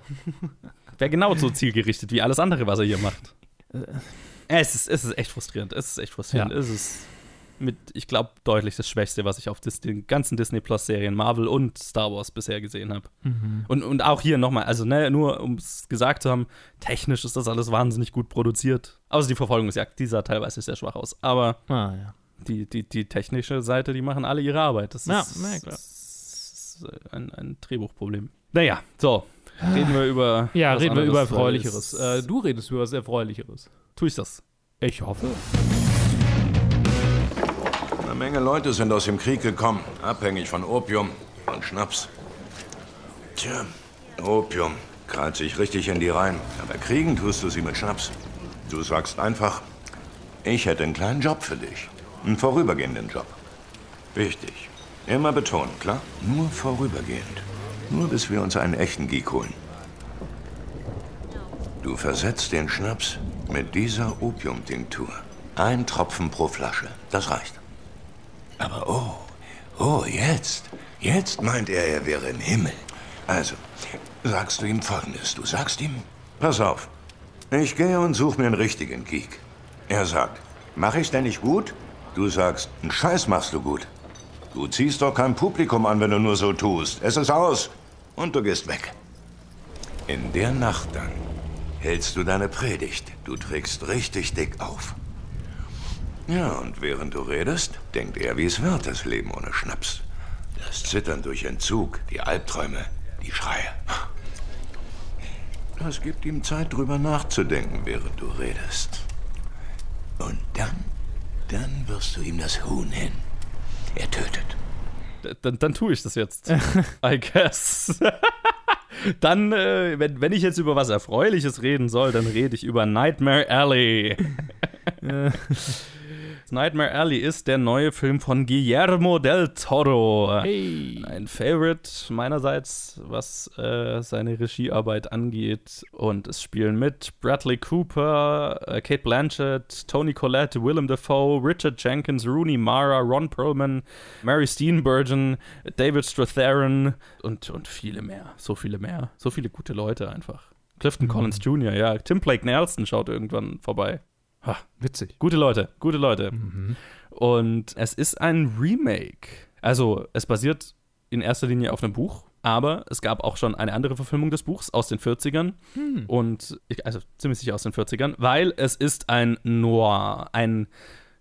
wäre genau so zielgerichtet wie alles andere, was er hier macht. Es ist, es ist echt frustrierend. Es ist echt frustrierend. Ja. Es ist mit, ich glaube, deutlich das Schwächste, was ich auf dis den ganzen Disney Plus Serien Marvel und Star Wars bisher gesehen habe. Und, und auch hier nochmal, also ne, nur um es gesagt zu haben, technisch ist das alles wahnsinnig gut produziert. Außer die Verfolgungsjagd, die sah teilweise sehr schwach aus. Aber Ah, ja. die, die, die technische Seite, die machen alle ihre Arbeit. Das Ja, ist, na ist ein, ein Drehbuchproblem. Naja, so. Reden wir über. Ja, reden wir über Erfreulicheres. es- Äh, du redest über was Erfreulicheres. Tue ich das? Ich hoffe. Menge Leute sind aus dem Krieg gekommen, abhängig von Opium und Schnaps. Tja, Opium krallt sich richtig in die Reihen, aber kriegen tust du sie mit Schnaps. Du sagst einfach, ich hätte einen kleinen Job für dich. Einen vorübergehenden Job. Wichtig. Immer betonen, klar? Nur vorübergehend. Nur bis wir uns einen echten Geek holen. Du versetzt den Schnaps mit dieser Opiumtinktur. Ein Tropfen pro Flasche. Das reicht. Aber oh, oh, jetzt. Jetzt meint er, er wäre im Himmel. Also, sagst du ihm Folgendes. Du sagst ihm, pass auf, ich gehe und suche mir einen richtigen Geek. Er sagt, mach ich's denn nicht gut? Du sagst, einen Scheiß machst du gut. Du ziehst doch kein Publikum an, wenn du nur so tust. Es ist aus. Und du gehst weg. In der Nacht dann hältst du deine Predigt. Du trägst richtig dick auf. Ja, und während du redest, denkt er, wie es wird, das Leben ohne Schnaps. Das Zittern durch Entzug, die Albträume, die Schreie. Das gibt ihm Zeit, drüber nachzudenken, während du redest. Und dann, dann wirfst du ihm das Huhn hin. Er tötet. Dann, dann tue ich das jetzt. I guess. dann, äh, wenn, wenn ich jetzt über was Erfreuliches reden soll, dann rede ich über Nightmare Alley. Nightmare Alley ist der neue Film von Guillermo del Toro. Hey. Ein Favorite meinerseits, was äh, seine Regiearbeit angeht. Und es spielen mit Bradley Cooper, äh, Kate Blanchett, Tony Collette, Willem Dafoe, Richard Jenkins, Rooney Mara, Ron Perlman, Mary Steenburgen, David Strathairn und, und viele mehr. So viele mehr. So viele gute Leute einfach. Clifton Collins Jr., ja. Tim Blake Nelson schaut irgendwann vorbei. Ha, Witzig. gute Leute, gute Leute. Mhm. Und es ist ein Remake. Also, es basiert in erster Linie auf einem Buch, aber es gab auch schon eine andere Verfilmung des Buchs aus den 40ern. Hm. Und, ich, also ziemlich sicher aus den 40ern, weil es ist ein Noir, ein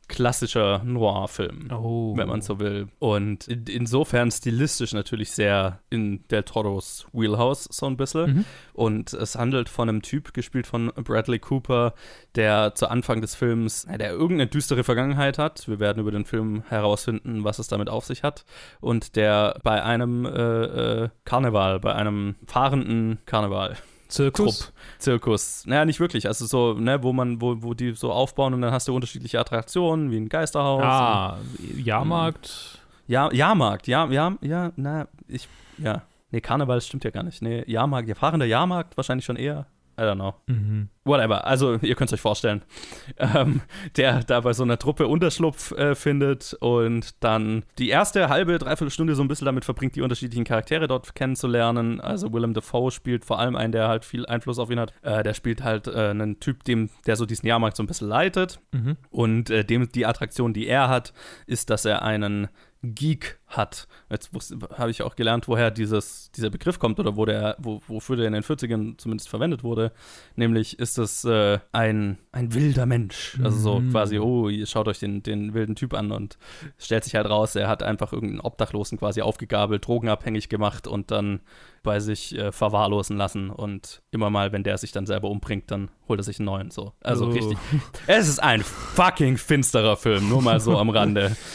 klassischer Noir-Film Oh. wenn man so will. Und in, insofern stilistisch natürlich sehr in Del Toros Wheelhouse so ein bisschen. Mhm. Und es handelt von einem Typ, gespielt von Bradley Cooper, der zu Anfang des Films, der irgendeine düstere Vergangenheit hat. Wir werden über den Film herausfinden, was es damit auf sich hat. Und der bei einem äh, äh, Karneval, bei einem fahrenden Karneval, Zirkus. Trupp, Zirkus. Naja, nicht wirklich. Also so, ne, wo man, wo, wo die so aufbauen und dann hast du unterschiedliche Attraktionen, wie ein Geisterhaus. Ah, Jahrmarkt. Ja, Jahrmarkt, ja, ja, ja, na, ich, ja. Nee, Karneval stimmt ja gar nicht. Nee, Jahrmarkt, ja, fahrender Jahrmarkt wahrscheinlich schon eher. I don't know. Mhm. Whatever. Also, ihr könnt es euch vorstellen. Ähm, der da bei so einer Truppe Unterschlupf äh, findet und dann die erste halbe, dreiviertel Stunde so ein bisschen damit verbringt, die unterschiedlichen Charaktere dort kennenzulernen. Also, Willem Dafoe spielt vor allem einen, der halt viel Einfluss auf ihn hat. Äh, der spielt halt äh, einen Typ, dem, der so diesen Jahrmarkt so ein bisschen leitet. Mhm. Und äh, dem, die Attraktion, die er hat, ist, dass er einen Geek hat. Jetzt habe ich auch gelernt, woher dieses, dieser Begriff kommt oder wo der, wo, wofür der in den 40ern zumindest verwendet wurde. Nämlich ist es äh, ein, ein wilder Mensch. Also so Mhm. quasi, oh, ihr schaut euch den, den wilden Typ an und stellt sich halt raus, er hat einfach irgendeinen Obdachlosen quasi aufgegabelt, drogenabhängig gemacht und dann bei sich äh, verwahrlosen lassen. Und immer mal, wenn der sich dann selber umbringt, dann holt er sich einen neuen. So. Also Oh. richtig. Es ist ein fucking finsterer Film, nur mal so am Rande.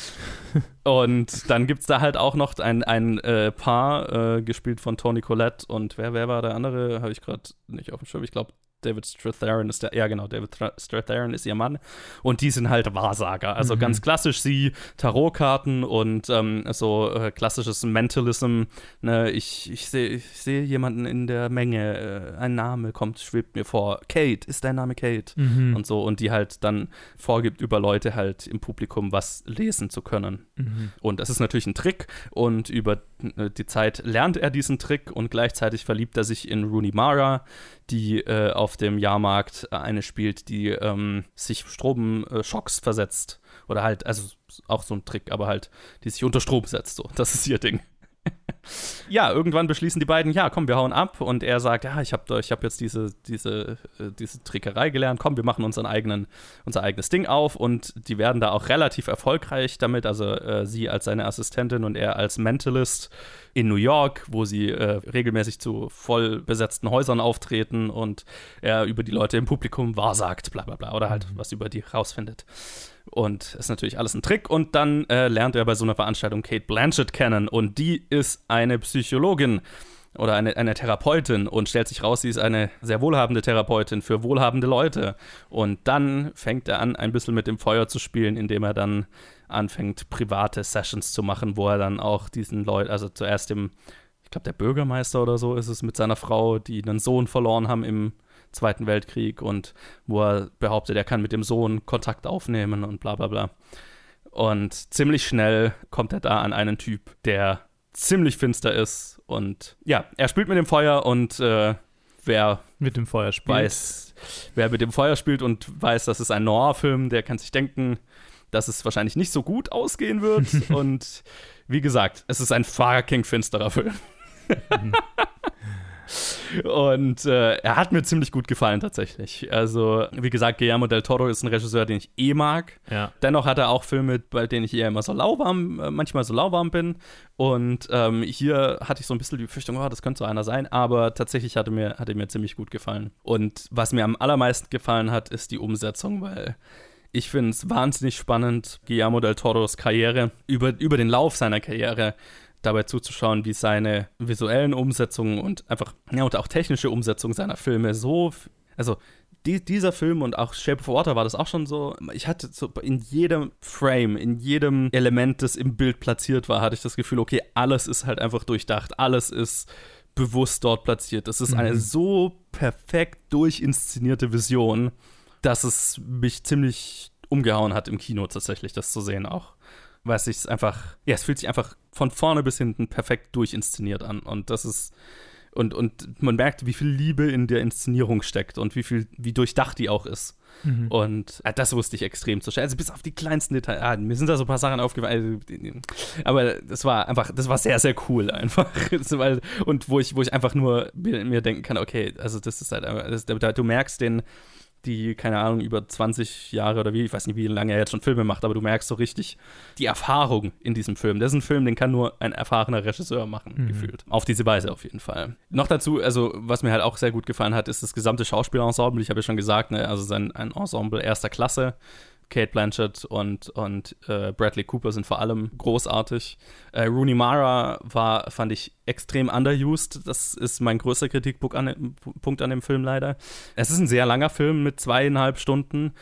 Und dann gibt es da halt auch noch ein, ein äh, Paar, äh, gespielt von Tony Collette und wer, wer war der andere? Habe ich gerade nicht auf dem Schirm. Ich glaube, David Strathairn ist der, ja genau, David Strathairn ist ihr Mann. Und die sind halt Wahrsager. Also Mhm. ganz klassisch sie, Tarotkarten und ähm, so äh, klassisches Mentalism. Ne? Ich, ich sehe ich seh jemanden in der Menge, äh, ein Name kommt, schwebt mir vor. Kate, ist dein Name Kate? Mhm. Und so. Und die halt dann vorgibt, über Leute halt im Publikum was lesen zu können. Mhm. Und das ist natürlich ein Trick und über äh, die Zeit lernt er diesen Trick und gleichzeitig verliebt er sich in Rooney Mara, die äh, auf dem Jahrmarkt äh, eine spielt, die ähm, sich Stromschocks versetzt. Oder halt, also auch so ein Trick, aber halt, die sich unter Strom setzt. So, das ist ihr Ding. Ja, irgendwann beschließen die beiden, ja, komm, wir hauen ab. Und er sagt, ja, ich habe ich hab jetzt diese, diese, äh, diese Trickerei gelernt, komm, wir machen unseren eigenen, unser eigenes Ding auf. Und die werden da auch relativ erfolgreich damit. Also äh, sie als seine Assistentin und er als Mentalist in New York, wo sie äh, regelmäßig zu voll besetzten Häusern auftreten und er über die Leute im Publikum wahrsagt, bla bla bla, oder halt was über die rausfindet. Und ist natürlich alles ein Trick. Und dann äh, lernt er bei so einer Veranstaltung Kate Blanchett kennen. Und die ist eine Psychologin oder eine, eine Therapeutin und stellt sich raus, sie ist eine sehr wohlhabende Therapeutin für wohlhabende Leute. Und dann fängt er an, ein bisschen mit dem Feuer zu spielen, indem er dann anfängt, private Sessions zu machen, wo er dann auch diesen Leuten, also zuerst dem, ich glaube, der Bürgermeister oder so ist es mit seiner Frau, die einen Sohn verloren haben im Zweiten Weltkrieg und wo er behauptet, er kann mit dem Sohn Kontakt aufnehmen und bla bla bla. Und ziemlich schnell kommt er da an einen Typ, der ziemlich finster ist. Und ja, er spielt mit dem Feuer und äh, wer Mit dem Feuer spielt. weiß, wer mit dem Feuer spielt und weiß, das ist ein Noir-Film, der kann sich denken, dass es wahrscheinlich nicht so gut ausgehen wird. und wie gesagt, es ist ein fucking finsterer Film. Und äh, er hat mir ziemlich gut gefallen tatsächlich. Also, wie gesagt, Guillermo del Toro ist ein Regisseur, den ich eh mag. Ja. Dennoch hat er auch Filme, bei denen ich eher immer so lauwarm, äh, manchmal so lauwarm bin. Und ähm, hier hatte ich so ein bisschen die Befürchtung, oh, das könnte so einer sein. Aber tatsächlich hatte mir, hatte mir ziemlich gut gefallen. Und was mir am allermeisten gefallen hat, ist die Umsetzung, weil ich finde es wahnsinnig spannend, Guillermo del Toros Karriere, über, über den Lauf seiner Karriere dabei zuzuschauen, wie seine visuellen Umsetzungen und einfach, ja, und auch technische Umsetzung seiner Filme so, also die, dieser Film und auch Shape of Water war das auch schon so, ich hatte so in jedem Frame, in jedem Element, das im Bild platziert war, hatte ich das Gefühl, okay, alles ist halt einfach durchdacht, alles ist bewusst dort platziert. Das ist eine so perfekt durchinszenierte Vision, dass es mich ziemlich umgehauen hat im Kino tatsächlich, das zu sehen auch. Weil es sich einfach, ja, es fühlt sich einfach von vorne bis hinten perfekt durchinszeniert an. Und das ist und, und man merkt, wie viel Liebe in der Inszenierung steckt und wie viel, wie durchdacht die auch ist. Mhm. Und äh, das wusste ich extrem zu schätzen. Also bis auf die kleinsten Details. Ah, mir sind da so ein paar Sachen aufgefallen. Also, aber das war einfach, das war sehr, sehr cool einfach. und wo ich, wo ich einfach nur mir, mir denken kann, okay, also das ist halt, das, du merkst den, die, keine Ahnung, über 20 Jahre oder wie, ich weiß nicht, wie lange er jetzt schon Filme macht, aber du merkst so richtig die Erfahrung in diesem Film. Das ist ein Film, den kann nur ein erfahrener Regisseur machen, mhm. gefühlt. Auf diese Weise auf jeden Fall. Noch dazu, also, was mir halt auch sehr gut gefallen hat, ist das gesamte Schauspielensemble. Ich habe ja schon gesagt, ne, also sein ein Ensemble erster Klasse. Kate Blanchett und, und äh, Bradley Cooper sind vor allem großartig. Äh, Rooney Mara war, fand ich, extrem underused. Das ist mein größter Kritikpunkt an, an dem Film leider. Es ist ein sehr langer Film mit zweieinhalb Stunden.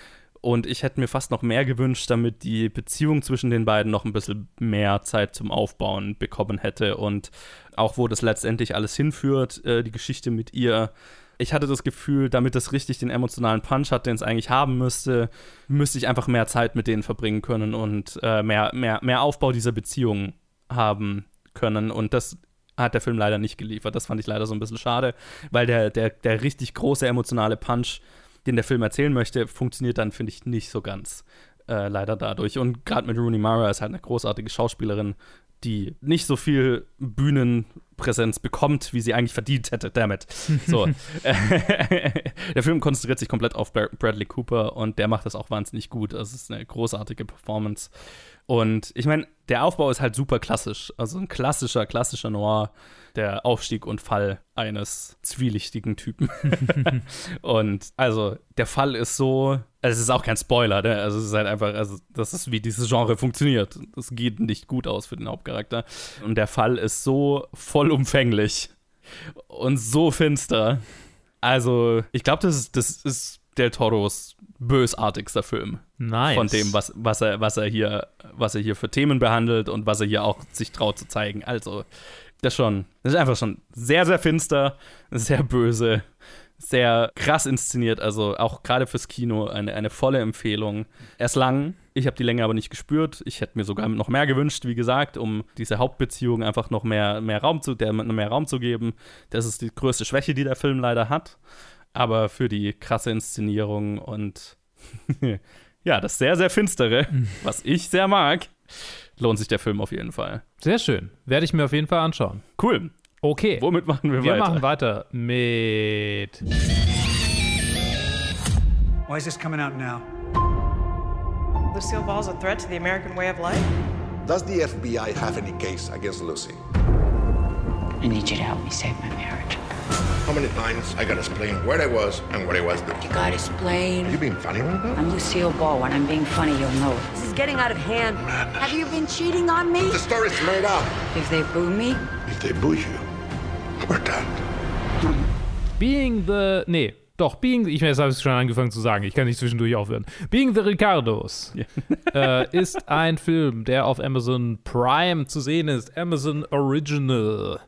Und ich hätte mir fast noch mehr gewünscht, damit die Beziehung zwischen den beiden noch ein bisschen mehr Zeit zum Aufbauen bekommen hätte. Und auch wo das letztendlich alles hinführt, äh, die Geschichte mit ihr ich hatte das Gefühl, damit das richtig den emotionalen Punch hat, den es eigentlich haben müsste, müsste ich einfach mehr Zeit mit denen verbringen können und äh, mehr, mehr, mehr Aufbau dieser Beziehung haben können. Und das hat der Film leider nicht geliefert. Das fand ich leider so ein bisschen schade, weil der, der, der richtig große emotionale Punch, den der Film erzählen möchte, funktioniert dann, finde ich, nicht so ganz. Äh, leider dadurch. Und gerade mit Rooney Mara ist halt eine großartige Schauspielerin, die nicht so viel Bühnenpräsenz bekommt, wie sie eigentlich verdient hätte, damit. So. der Film konzentriert sich komplett auf Bradley Cooper und der macht das auch wahnsinnig gut. Das ist eine großartige Performance. Und ich meine, der Aufbau ist halt super klassisch. Also ein klassischer, klassischer Noir, der Aufstieg und Fall eines zwielichtigen Typen. und also der Fall ist so, also es ist auch kein Spoiler, ne? Also es ist halt einfach, also das ist wie dieses Genre funktioniert. Das geht nicht gut aus für den Hauptcharakter. Und der Fall ist so vollumfänglich und so finster. Also, ich glaube, das ist, das ist Del Toros bösartigster Film. Nice. Von dem, was, was, er, was, er hier, was er hier für Themen behandelt und was er hier auch sich traut zu zeigen. Also, das schon, das ist einfach schon sehr, sehr finster, sehr böse, sehr krass inszeniert. Also auch gerade fürs Kino eine, eine volle Empfehlung. Er ist lang, ich habe die Länge aber nicht gespürt. Ich hätte mir sogar noch mehr gewünscht, wie gesagt, um diese Hauptbeziehung einfach noch mehr, mehr Raum zu, der mehr Raum zu geben. Das ist die größte Schwäche, die der Film leider hat aber für die krasse Inszenierung und ja, das sehr, sehr finstere, was ich sehr mag, lohnt sich der Film auf jeden Fall. Sehr schön. Werde ich mir auf jeden Fall anschauen. Cool. Okay. Womit machen wir, wir weiter? Wir machen weiter mit. Why is this coming out now? Lucille Ball's a threat to the American way of life? Does the FBI have any case against Lucy? I need you to help me save my marriage. How many times I gotta explain where I was and what I was doing? You gotta explain. Are you being funny right now? I'm Lucille Ball. When I'm being funny, you'll know it. This is getting out of hand. Madness. Have you been cheating on me? The story's made up. If they boo me? If they boo you, we're done. Being the... Nee, Doch, Being, ich meine, jetzt habe ich schon angefangen zu sagen, ich kann nicht zwischendurch aufhören. Being the Ricardos yeah. äh, ist ein Film, der auf Amazon Prime zu sehen ist. Amazon Original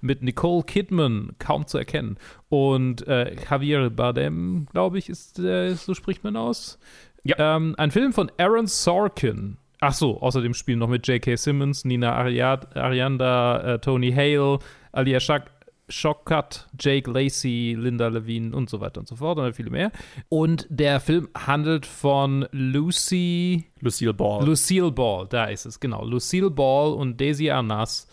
mit Nicole Kidman kaum zu erkennen. Und äh, Javier Bardem, glaube ich, ist, äh, so spricht man aus. Ja. Ähm, ein Film von Aaron Sorkin. Ach so, außerdem spielen noch mit J.K. Simmons, Nina Ariad Arianda, äh, Tony Hale, Alia Shak Shockat, Jake Lacey, Linda Levine und so weiter und so fort und viele mehr. Und der Film handelt von Lucy. Lucille Ball. Lucille Ball, da ist es, genau. Lucille Ball und Daisy Arnaz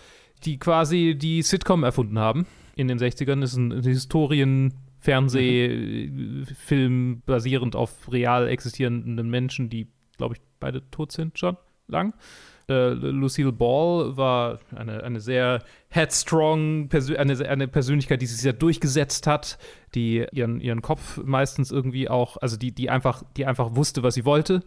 die quasi die Sitcom erfunden haben. In den 60ern ist ein Historien-Fernsehfilm mhm. basierend auf real existierenden Menschen, die, glaube ich, beide tot sind schon lang. Äh, Lucille Ball war eine, eine sehr headstrong, Persön eine, eine Persönlichkeit, die sich sehr durchgesetzt hat, die ihren, ihren Kopf meistens irgendwie auch, also die, die einfach, die einfach wusste, was sie wollte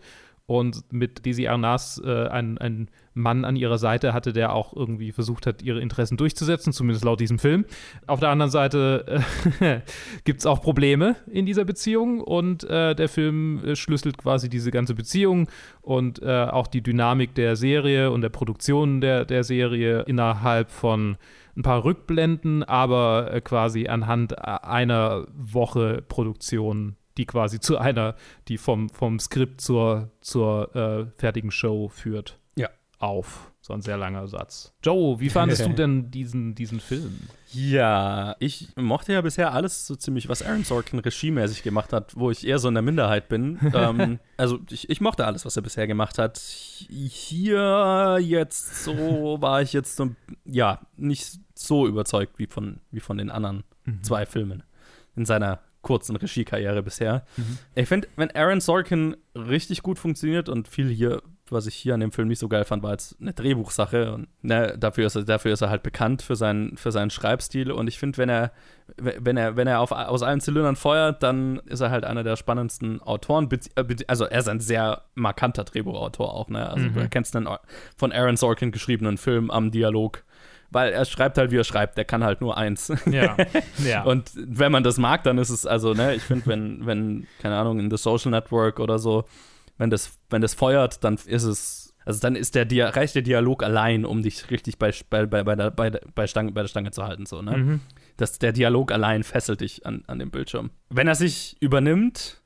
und mit Desi Arnaz äh, einen, Mann an ihrer Seite hatte, der auch irgendwie versucht hat, ihre Interessen durchzusetzen, zumindest laut diesem Film. Auf der anderen Seite äh, gibt es auch Probleme in dieser Beziehung und äh, der Film äh, schlüsselt quasi diese ganze Beziehung und äh, auch die Dynamik der Serie und der Produktion der, der Serie innerhalb von ein paar Rückblenden, aber äh, quasi anhand äh, einer Woche Produktion die quasi zu einer, die vom, vom Skript zur, zur äh, fertigen Show führt. Auf. So ein sehr langer Satz. Joe, wie fandest du denn diesen, diesen Film? Ja, ich mochte ja bisher alles so ziemlich, was Aaron Sorkin regiemäßig gemacht hat, wo ich eher so in der Minderheit bin. ähm, also ich, ich mochte alles, was er bisher gemacht hat. Hier jetzt so war ich jetzt so, ja, nicht so überzeugt wie von, wie von den anderen mhm. zwei Filmen in seiner kurzen Regiekarriere bisher. Mhm. Ich finde, wenn Aaron Sorkin richtig gut funktioniert und viel hier was ich hier an dem Film nicht so geil fand, war jetzt eine Drehbuchsache. Und ne, dafür, ist er, dafür ist er halt bekannt für seinen, für seinen Schreibstil. Und ich finde, wenn er, wenn er, wenn er auf, aus allen Zylindern feuert, dann ist er halt einer der spannendsten Autoren. Äh, also er ist ein sehr markanter Drehbuchautor auch. Ne? Also mhm. du erkennst einen von Aaron Sorkin geschriebenen Film am Dialog weil er schreibt halt, wie er schreibt. Der kann halt nur eins. Ja. ja. Und wenn man das mag, dann ist es also, ne, ich finde, wenn, wenn, keine Ahnung, in The Social Network oder so, wenn das, wenn das feuert, dann ist es, also dann ist der Dia reicht der Dialog allein, um dich richtig bei, bei, bei, bei, der, bei, bei, Stange, bei der Stange zu halten, so, ne? Mhm. Das, der Dialog allein fesselt dich an, an dem Bildschirm. Wenn er sich übernimmt,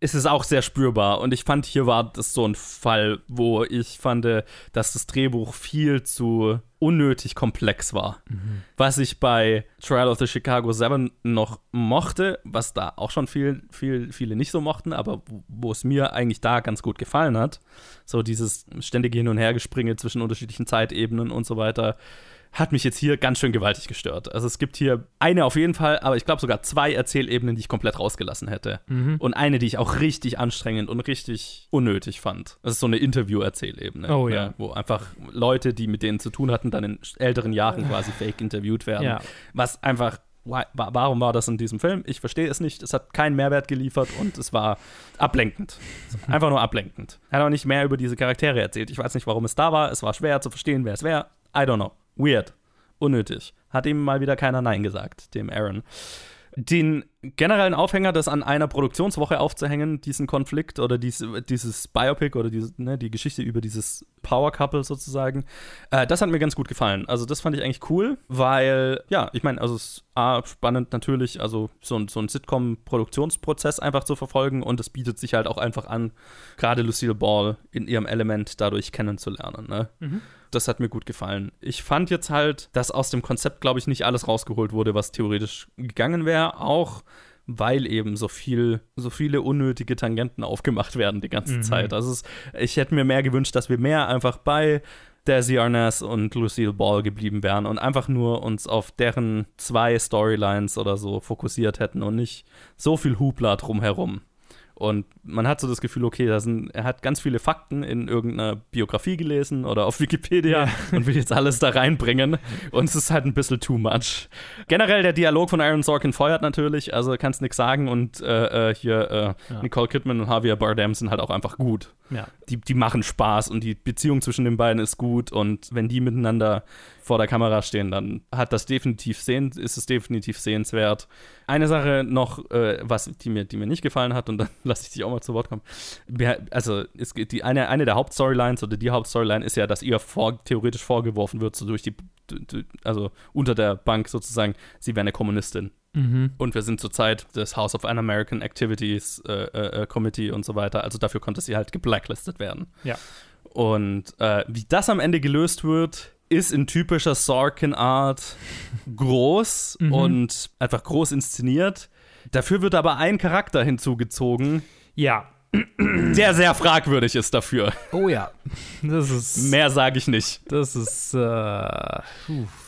ist es auch sehr spürbar. Und ich fand, hier war das so ein Fall, wo ich fand, dass das Drehbuch viel zu unnötig komplex war. Mhm. Was ich bei Trial of the Chicago 7 noch mochte, was da auch schon viel, viel, viele nicht so mochten, aber wo es mir eigentlich da ganz gut gefallen hat, so dieses ständige Hin- und Hergespringe zwischen unterschiedlichen Zeitebenen und so weiter, hat mich jetzt hier ganz schön gewaltig gestört. Also es gibt hier eine auf jeden Fall, aber ich glaube sogar zwei Erzählebenen, die ich komplett rausgelassen hätte. Mhm. Und eine, die ich auch richtig anstrengend und richtig unnötig fand. Das ist so eine Interview-Erzählebene. Oh ja. Ne, wo einfach Leute, die mit denen zu tun hatten, dann in älteren Jahren quasi fake interviewt werden. Ja. Was einfach warum war das in diesem Film? Ich verstehe es nicht. Es hat keinen Mehrwert geliefert und es war ablenkend. Einfach nur ablenkend. Er hat auch nicht mehr über diese Charaktere erzählt. Ich weiß nicht, warum es da war. Es war schwer zu verstehen, wer es wäre. I don't know. Weird. Unnötig. Hat ihm mal wieder keiner Nein gesagt, dem Aaron. Den generellen Aufhänger, das an einer Produktionswoche aufzuhängen, diesen Konflikt oder dies, dieses Biopic oder diese, ne, die Geschichte über dieses Power Couple sozusagen, äh, das hat mir ganz gut gefallen. Also das fand ich eigentlich cool, weil, ja, ich meine, also es ist spannend natürlich, also so, so ein Sitcom-Produktionsprozess einfach zu verfolgen und es bietet sich halt auch einfach an, gerade Lucille Ball in ihrem Element dadurch kennenzulernen. Ne? Mhm. Das hat mir gut gefallen. Ich fand jetzt halt, dass aus dem Konzept, glaube ich, nicht alles rausgeholt wurde, was theoretisch gegangen wäre. Auch weil eben so viel, so viele unnötige Tangenten aufgemacht werden die ganze mhm. Zeit. Also es, ich hätte mir mehr gewünscht, dass wir mehr einfach bei Desi Arnaz und Lucille Ball geblieben wären und einfach nur uns auf deren zwei Storylines oder so fokussiert hätten und nicht so viel Hubla drumherum. Und man hat so das Gefühl, okay, sind, er hat ganz viele Fakten in irgendeiner Biografie gelesen oder auf Wikipedia ja. und will jetzt alles da reinbringen. Und es ist halt ein bisschen too much. Generell der Dialog von Aaron Sorkin feuert natürlich, also kannst nichts sagen. Und äh, äh, hier äh, ja. Nicole Kidman und Javier Bardem sind halt auch einfach gut. Ja. Die, die machen Spaß und die Beziehung zwischen den beiden ist gut. Und wenn die miteinander vor der Kamera stehen, dann hat das definitiv sehen, ist es definitiv sehenswert. Eine Sache noch, äh, was die mir, die mir nicht gefallen hat, und dann lasse ich dich auch mal zu Wort kommen. Also, es geht die, eine, eine der Hauptstorylines oder die Hauptstoryline ist ja, dass ihr vor, theoretisch vorgeworfen wird, so durch die, also unter der Bank sozusagen, sie wäre eine Kommunistin. Mhm. Und wir sind zurzeit das House of Un-American Activities äh, äh, äh, Committee und so weiter. Also dafür konnte sie halt geblacklistet werden. Ja. Und äh, wie das am Ende gelöst wird, ist in typischer Sorkin-Art groß mhm. und einfach groß inszeniert. Dafür wird aber ein Charakter hinzugezogen. Ja. Der sehr fragwürdig ist dafür. Oh ja. Das ist. Mehr sage ich nicht. Das ist äh,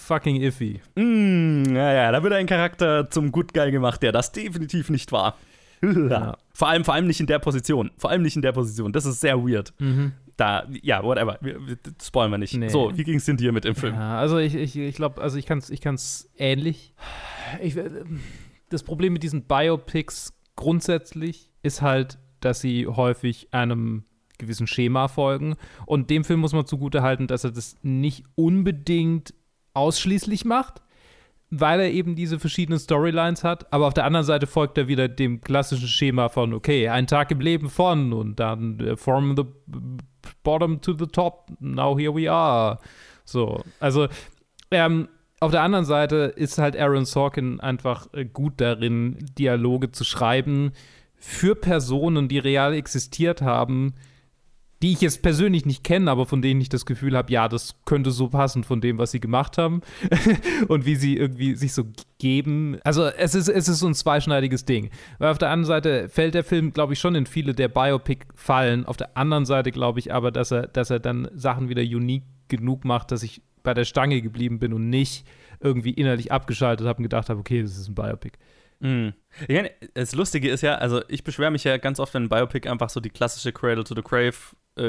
fucking iffy. Mm, ja, ja, da wird ein Charakter zum Good Guy gemacht, der das definitiv nicht war. Ja. Vor allem, vor allem nicht in der Position. Vor allem nicht in der Position. Das ist sehr weird. Mhm da, ja, whatever. Wir, wir, spoilern wir nicht. Nee. So, wie ging es denn dir mit dem Film? Ja, also ich, ich, ich glaube, also ich kann es ich kann's ähnlich. Ich, das Problem mit diesen Biopics grundsätzlich ist halt, dass sie häufig einem gewissen Schema folgen. Und dem Film muss man zugute halten, dass er das nicht unbedingt ausschließlich macht, weil er eben diese verschiedenen Storylines hat. Aber auf der anderen Seite folgt er wieder dem klassischen Schema von, okay, ein Tag im Leben von und dann uh, From the bottom to the top, now here we are. So, also ähm, auf der anderen Seite ist halt Aaron Sorkin einfach äh, gut darin, Dialoge zu schreiben für Personen, die real existiert haben, die ich jetzt persönlich nicht kenne, aber von denen ich das Gefühl habe, ja, das könnte so passen von dem, was sie gemacht haben und wie sie irgendwie sich so geben. Also es ist, es ist so ein zweischneidiges Ding. Weil auf der anderen Seite fällt der Film, glaube ich, schon in viele der Biopic-Fallen. Auf der anderen Seite glaube ich aber, dass er, dass er dann Sachen wieder unique genug macht, dass ich bei der Stange geblieben bin und nicht irgendwie innerlich abgeschaltet habe und gedacht habe, okay, das ist ein Biopic. Ja, das Lustige ist ja, also ich beschwere mich ja ganz oft, wenn ein Biopic einfach so die klassische Cradle to the Grave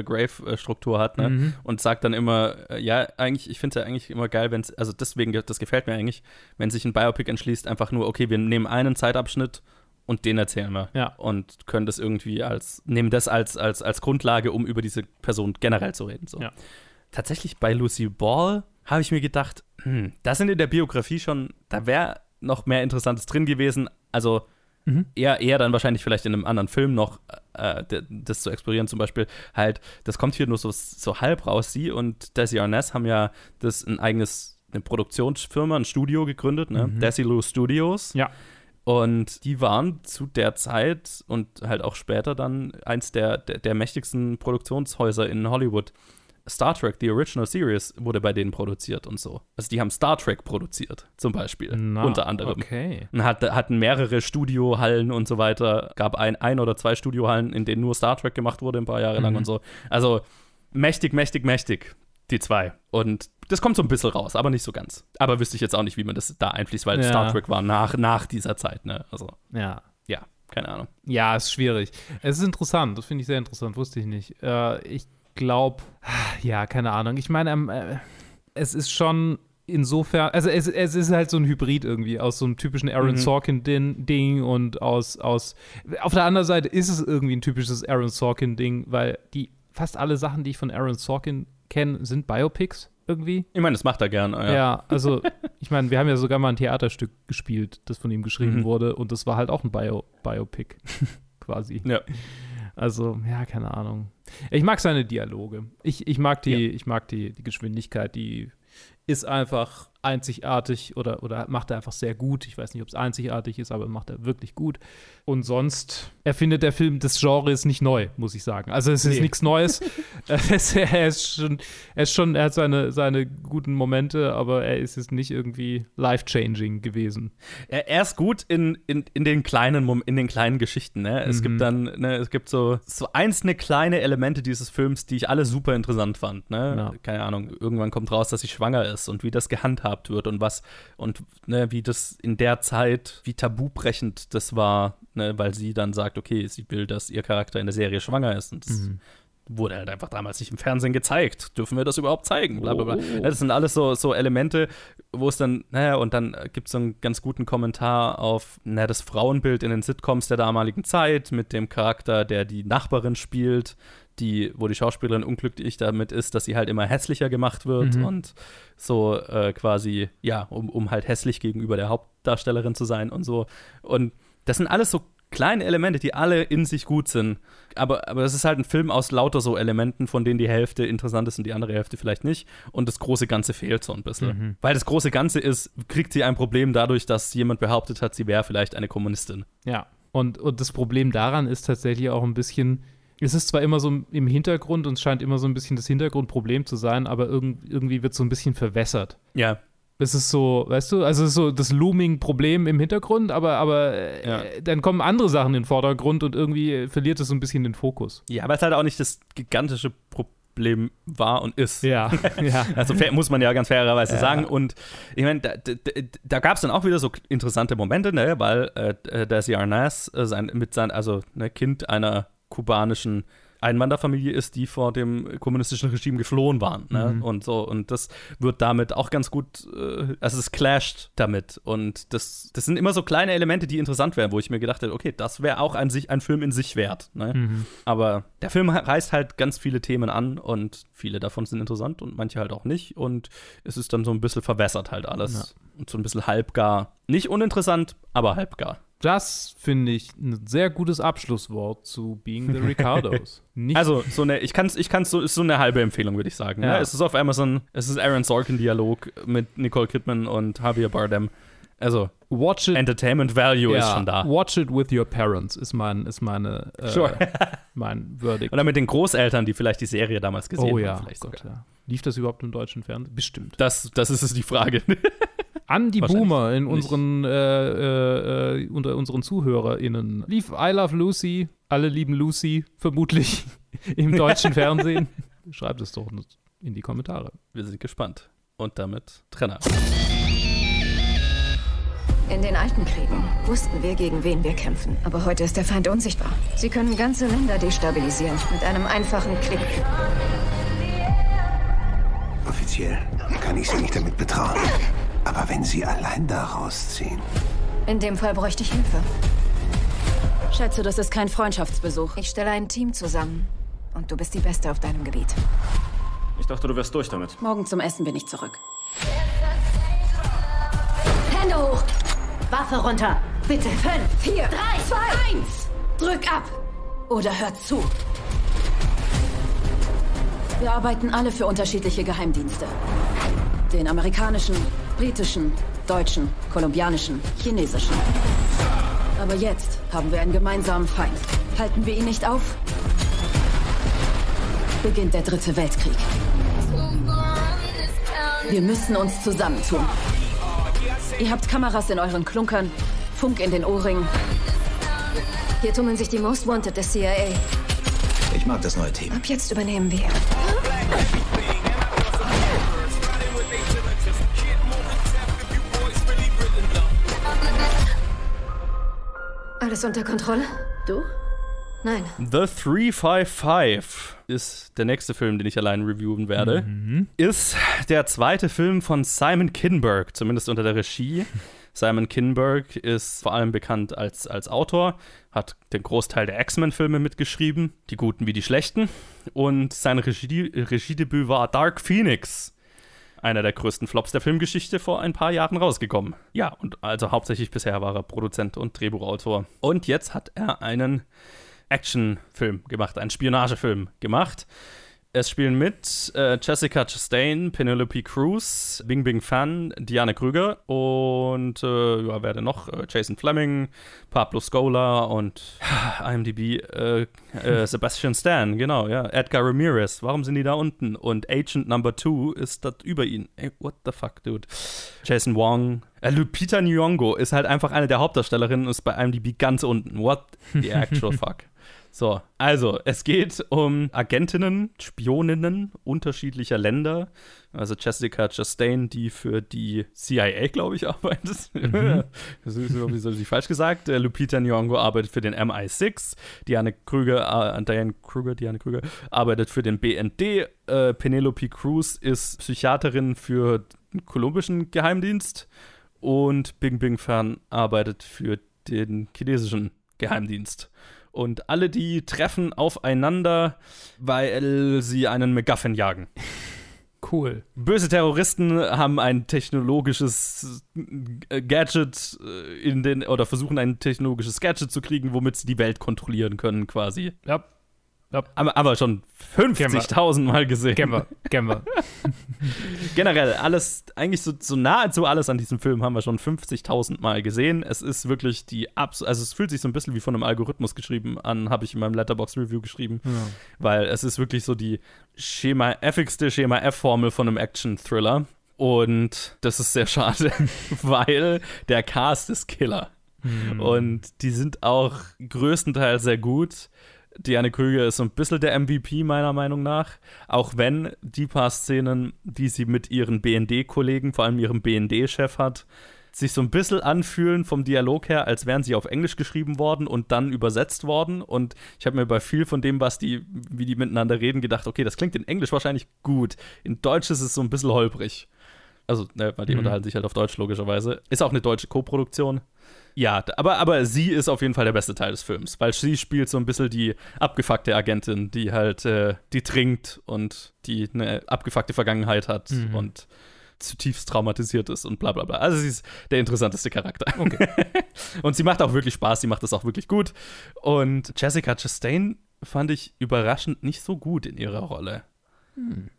Grave-Struktur hat, ne? Mhm. Und sagt dann immer, äh, ja, eigentlich, ich finde es ja eigentlich immer geil, wenn es, also deswegen, das gefällt mir eigentlich, wenn sich ein Biopic entschließt, einfach nur, okay, wir nehmen einen Zeitabschnitt und den erzählen wir. Ja. Und können das irgendwie als, nehmen das als, als, als Grundlage, um über diese Person generell zu reden. So. Ja. Tatsächlich bei Lucy Ball habe ich mir gedacht, hm, da sind in der Biografie schon, da wäre noch mehr Interessantes drin gewesen. Also Mhm. eher, eher dann wahrscheinlich vielleicht in einem anderen Film noch äh, d- das zu explorieren. Zum Beispiel halt, das kommt hier nur so, so halb raus. Sie und Desi Arnaz haben ja das ein eigenes, eine Produktionsfirma, ein Studio gegründet, ne? Mhm. Desilu Studios. Ja. Und die waren zu der Zeit und halt auch später dann eins der, der, der mächtigsten Produktionshäuser in Hollywood. Star Trek, die Original Series, wurde bei denen produziert und so. Also die haben Star Trek produziert, zum Beispiel, Na, unter anderem. Okay. Und hat, hatten mehrere Studiohallen und so weiter. Gab ein, ein oder zwei Studiohallen, in denen nur Star Trek gemacht wurde, ein paar Jahre lang Mhm. und so. Also mächtig, mächtig, mächtig, die zwei. Und das kommt so ein bisschen raus, aber nicht so ganz. Aber wüsste ich jetzt auch nicht, wie man das da einfließt, weil Ja. Star Trek war nach, nach dieser Zeit, ne? Also, Ja. ja, keine Ahnung. Ja, ist schwierig. Es ist interessant, das finde ich sehr interessant, wusste ich nicht. Äh, ich glaube, ja, keine Ahnung. Ich meine, ähm, äh, es ist schon insofern, also es, es ist halt so ein Hybrid irgendwie aus so einem typischen Aaron Mhm. Sorkin-Ding und aus, aus, auf der anderen Seite ist es irgendwie ein typisches Aaron Sorkin-Ding, weil die fast alle Sachen, die ich von Aaron Sorkin kenne, sind Biopics irgendwie. Ich meine, das macht er gern. Ja. Ja, also ich meine, wir haben ja sogar mal ein Theaterstück gespielt, das von ihm geschrieben Mhm. wurde und das war halt auch ein Bio Biopic quasi. Ja. Also, ja, keine Ahnung. Ich mag seine Dialoge. Ich, ich mag die, ich mag die, die Geschwindigkeit, die ist einfach einzigartig oder, oder macht er einfach sehr gut. Ich weiß nicht, ob es einzigartig ist, aber macht er wirklich gut. Und sonst erfindet der Film das Genre ist nicht neu, muss ich sagen. Also es ist Nee. nichts Neues. es, er ist schon, er ist schon, er hat seine, seine guten Momente, aber er ist jetzt nicht irgendwie life-changing gewesen. Er, er ist gut in, in, in den kleinen Mom in den kleinen Geschichten. Ne? Es Mhm. gibt dann, ne, es gibt so, so einzelne kleine Elemente dieses Films, die ich alle super interessant fand. Ne? Ja. Keine Ahnung, irgendwann kommt raus, dass sie schwanger ist und wie das gehandhabt wird und was und ne, wie das in der Zeit, wie tabubrechend das war, ne? weil sie dann sagt, okay, sie will, dass ihr Charakter in der Serie schwanger ist. Und das Mhm. wurde halt einfach damals nicht im Fernsehen gezeigt. Dürfen wir das überhaupt zeigen? Bla, bla, bla. Oh. Ja, Das sind alles so, so Elemente, wo es dann, naja, und dann gibt es so einen ganz guten Kommentar auf na, das Frauenbild in den Sitcoms der damaligen Zeit mit dem Charakter, der die Nachbarin spielt, die, wo die Schauspielerin unglücklich damit ist, dass sie halt immer hässlicher gemacht wird Mhm. und so äh, quasi, ja, um, um halt hässlich gegenüber der Hauptdarstellerin zu sein und so. Und das sind alles so kleine Elemente, die alle in sich gut sind. Aber, aber es ist halt ein Film aus lauter so Elementen, von denen die Hälfte interessant ist und die andere Hälfte vielleicht nicht. Und das große Ganze fehlt so ein bisschen. Mhm. Weil das große Ganze ist, kriegt sie ein Problem dadurch, dass jemand behauptet hat, sie wäre vielleicht eine Kommunistin. Ja. Und, und das Problem daran ist tatsächlich auch ein bisschen, es ist zwar immer so im Hintergrund und es scheint immer so ein bisschen das Hintergrundproblem zu sein, aber irgend, irgendwie wird so ein bisschen verwässert. Ja. Es ist so, weißt du, also es ist so das Looming-Problem im Hintergrund, aber, aber äh, Ja. dann kommen andere Sachen in den Vordergrund und irgendwie äh, verliert es so ein bisschen den Fokus. Ja, aber es halt auch nicht das gigantische Problem war und ist. Ja, ja. Also muss man ja ganz fairerweise Ja. sagen. Und ich meine, da, da, da gab es dann auch wieder so interessante Momente, ne, weil äh, Desi Arnaz äh, sein, mit sein, also ne, Kind einer kubanischen Einwanderfamilie ist, die vor dem kommunistischen Regime geflohen waren. Ne? Mhm. Und so, und das wird damit auch ganz gut, äh, also es clasht damit. Und das, das sind immer so kleine Elemente, die interessant wären, wo ich mir gedacht hätte, okay, das wäre auch ein, sich, ein Film in sich wert. Ne? Mhm. Aber der Film reißt halt ganz viele Themen an und viele davon sind interessant und manche halt auch nicht. Und es ist dann so ein bisschen verwässert halt alles. Und so ein bisschen halbgar. Nicht uninteressant, aber halbgar. Das finde ich ein sehr gutes Abschlusswort zu Being the Ricardos. Also, so eine, ich kann es, ich kann's so, ist so eine halbe Empfehlung, würde ich sagen. Ja. Ne? Es ist auf Amazon, es ist Aaron Sorkin-Dialog mit Nicole Kidman und Javier Bardem. Also, Watch it. Entertainment Value ja, ist schon da. Watch it with your parents ist mein, ist meine, äh, Sure. mein Verdict. Oder mit den Großeltern, die vielleicht die Serie damals gesehen oh haben. ja, vielleicht Gott, sogar. ja. Lief das überhaupt im deutschen Fernsehen? Bestimmt. Das, das ist es die Frage. An die Boomer in unseren, äh, äh, unter unseren ZuhörerInnen. Lief I Love Lucy, alle lieben Lucy, vermutlich im deutschen Fernsehen. Schreibt es doch in die Kommentare. Wir sind gespannt. Und damit Trenner. In den alten Kriegen wussten wir, gegen wen wir kämpfen. Aber heute ist der Feind unsichtbar. Sie können ganze Länder destabilisieren mit einem einfachen Klick. Offiziell kann ich Sie nicht damit betrauen. Aber wenn Sie allein da rausziehen. In dem Fall bräuchte ich Hilfe. Schätze, das ist kein Freundschaftsbesuch. Ich stelle ein Team zusammen. Und du bist die Beste auf deinem Gebiet. Ich dachte, du wärst durch damit. Morgen zum Essen bin ich zurück. Hände hoch! Waffe runter! Bitte! Fünf, vier, drei, zwei, eins! Drück ab! Oder hört zu! Wir arbeiten alle für unterschiedliche Geheimdienste. Den amerikanischen, britischen, deutschen, kolumbianischen, chinesischen. Aber jetzt haben wir einen gemeinsamen Feind. Halten wir ihn nicht auf, beginnt der dritte Weltkrieg. Wir müssen uns zusammentun. Ihr habt Kameras in euren Klunkern, Funk in den Ohrringen. Hier tummeln sich die Most Wanted der CIA. Ich mag das neue Team. Ab jetzt übernehmen wir. Alles unter Kontrolle? Du? Nein. The 355 ist der nächste Film, den ich allein reviewen werde. Ist der zweite Film von Simon Kinberg, zumindest unter der Regie. Simon Kinberg ist vor allem bekannt als, als Autor, hat den Großteil der X-Men-Filme mitgeschrieben, die guten wie die schlechten. Und sein Regie, Regiedebüt war Dark Phoenix, einer der größten Flops der Filmgeschichte, vor ein paar Jahren rausgekommen. Ja, und also hauptsächlich bisher war er Produzent und Drehbuchautor. Und jetzt hat er einen Actionfilm gemacht, einen Spionagefilm gemacht. Es spielen mit äh, Jessica Chastain, Penelope Cruz, Bing Bing Fan, Diane Krüger und äh, ja, wer denn noch? Äh, Jason Fleming, Pablo Scola und IMDb äh, äh, Sebastian Stan, genau, ja. Edgar Ramirez, warum sind die da unten? Und Agent Number Two ist das über ihn. Ey, what the fuck, dude? Jason Wong. Äh, Lupita Nyong'o ist halt einfach eine der Hauptdarstellerinnen und ist bei IMDb ganz unten. What the actual fuck? So, also, es geht um Agentinnen, Spioninnen unterschiedlicher Länder. Also Jessica Chastain, die für die CIA, glaube ich, arbeitet. Mhm. das ist sowieso falsch gesagt. Äh, Lupita Nyong'o arbeitet für den MI6. Diane Krüger, äh, Diane Krüger, Diane Krüger arbeitet für den BND. Äh, Penelope Cruz ist Psychiaterin für den kolumbischen Geheimdienst. Und Bing Bing Fan arbeitet für den chinesischen Geheimdienst. Und alle die treffen aufeinander, weil sie einen MacGuffin jagen. Cool. Böse Terroristen haben ein technologisches äh, Gadget äh, in den oder versuchen ein technologisches Gadget zu kriegen, womit sie die Welt kontrollieren können, quasi. Ja. Aber, aber schon 50.000 Mal gesehen. Kennen wir, kennen wir. Generell, alles, eigentlich so, so nahezu alles an diesem Film haben wir schon 50.000 Mal gesehen. Es ist wirklich die Abs also es fühlt sich so ein bisschen wie von einem Algorithmus geschrieben an, habe ich in meinem Letterbox Review geschrieben, Ja. weil es ist wirklich so die Schema F-igste Schema F-Formel von einem Action-Thriller. Und das ist sehr schade, weil der Cast ist Killer. Mhm. Und die sind auch größtenteils sehr gut. Diane Krüger ist so ein bisschen der MVP meiner Meinung nach, auch wenn die paar Szenen, die sie mit ihren BND-Kollegen, vor allem ihrem BND-Chef hat, sich so ein bisschen anfühlen vom Dialog her, als wären sie auf Englisch geschrieben worden und dann übersetzt worden. Und ich habe mir bei viel von dem, was die, wie die miteinander reden, gedacht, okay, das klingt in Englisch wahrscheinlich gut. In Deutsch ist es so ein bisschen holprig. Also, ne, weil die Mhm. unterhalten sich halt auf Deutsch, logischerweise. Ist auch eine deutsche Co-Produktion. Ja, aber, aber sie ist auf jeden Fall der beste Teil des Films, weil sie spielt so ein bisschen die abgefuckte Agentin, die halt, äh, die trinkt und die eine abgefuckte Vergangenheit hat Mhm. und zutiefst traumatisiert ist und bla bla bla. Also sie ist der interessanteste Charakter. Okay. und sie macht auch wirklich Spaß, sie macht das auch wirklich gut. Und Jessica Chastain fand ich überraschend nicht so gut in ihrer Rolle.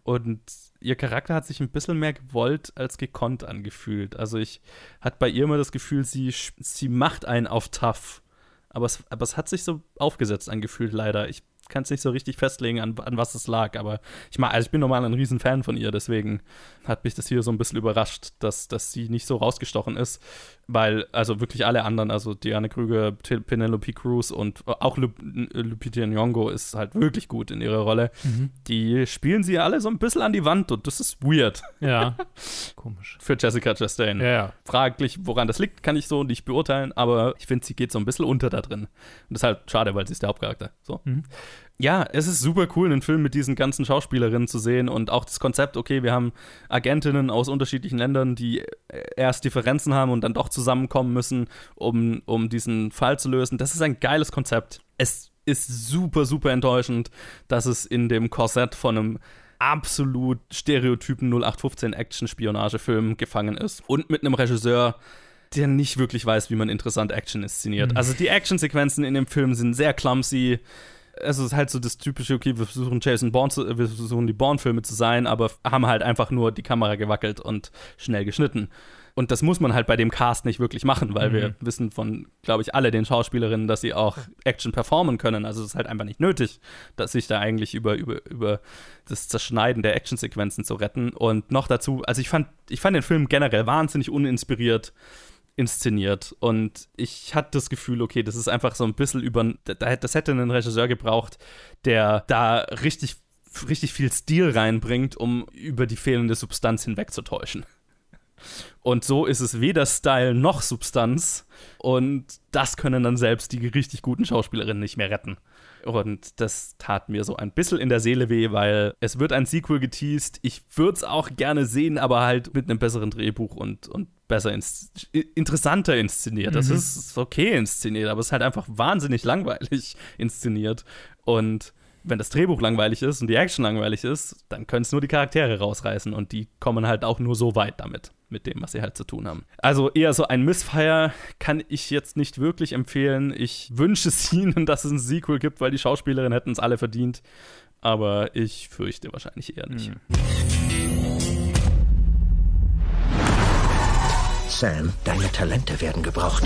Und ihr Charakter hat sich ein bisschen mehr gewollt als gekonnt angefühlt. Also ich hatte bei ihr immer das Gefühl, sie, sie macht einen auf tough. Aber es, aber es hat sich so aufgesetzt angefühlt, leider. Ich kann es nicht so richtig festlegen, an, an was es lag. Aber ich, mein, also ich bin normal ein Riesenfan von ihr, deswegen hat mich das hier so ein bisschen überrascht, dass, dass sie nicht so rausgestochen ist. Weil, also wirklich alle anderen, also Diane Krüger, Penelope Cruz und auch Lupita Nyong'o ist halt wirklich gut in ihrer Rolle. Mhm. Die spielen sie alle so ein bisschen an die Wand und das ist weird. Ja, komisch. Für Jessica Chastain. Ja, ja. Fraglich, woran das liegt, kann ich so nicht beurteilen, aber ich finde, sie geht so ein bisschen unter da drin. Und das ist halt schade, weil sie ist der Hauptcharakter. So. Mhm ja, es ist super cool, einen Film mit diesen ganzen Schauspielerinnen zu sehen und auch das Konzept, okay, wir haben Agentinnen aus unterschiedlichen Ländern, die erst Differenzen haben und dann doch zusammenkommen müssen, um, um diesen Fall zu lösen. Das ist ein geiles Konzept. Es ist super, super enttäuschend, dass es in dem Korsett von einem absolut stereotypen 0815 Action-Spionagefilm gefangen ist und mit einem Regisseur, der nicht wirklich weiß, wie man interessant Action inszeniert. Mhm. Also die Actionsequenzen in dem Film sind sehr clumsy es ist halt so das typische, okay, wir versuchen Jason Bourne zu, wir versuchen die Bourne-Filme zu sein, aber haben halt einfach nur die Kamera gewackelt und schnell geschnitten. Und das muss man halt bei dem Cast nicht wirklich machen, weil mhm. wir wissen von, glaube ich, alle den Schauspielerinnen, dass sie auch Action performen können. Also es ist halt einfach nicht nötig, dass sich da eigentlich über, über, über das Zerschneiden der Actionsequenzen zu retten. Und noch dazu, also ich fand, ich fand den Film generell wahnsinnig uninspiriert inszeniert. Und ich hatte das Gefühl, okay, das ist einfach so ein bisschen über. Das hätte einen Regisseur gebraucht, der da richtig, richtig viel Stil reinbringt, um über die fehlende Substanz hinwegzutäuschen. Und so ist es weder Style noch Substanz. Und das können dann selbst die richtig guten Schauspielerinnen nicht mehr retten. Und das tat mir so ein bisschen in der Seele weh, weil es wird ein Sequel geteased. Ich würde es auch gerne sehen, aber halt mit einem besseren Drehbuch und, und besser, ins interessanter inszeniert. Das mhm. ist okay inszeniert, aber es ist halt einfach wahnsinnig langweilig inszeniert. Und wenn das Drehbuch langweilig ist und die Action langweilig ist, dann können es nur die Charaktere rausreißen und die kommen halt auch nur so weit damit, mit dem, was sie halt zu tun haben. Also eher so ein Missfire kann ich jetzt nicht wirklich empfehlen. Ich wünsche es ihnen, dass es ein Sequel gibt, weil die Schauspielerinnen hätten es alle verdient. Aber ich fürchte wahrscheinlich eher nicht. Mhm. Sam, deine Talente werden gebraucht.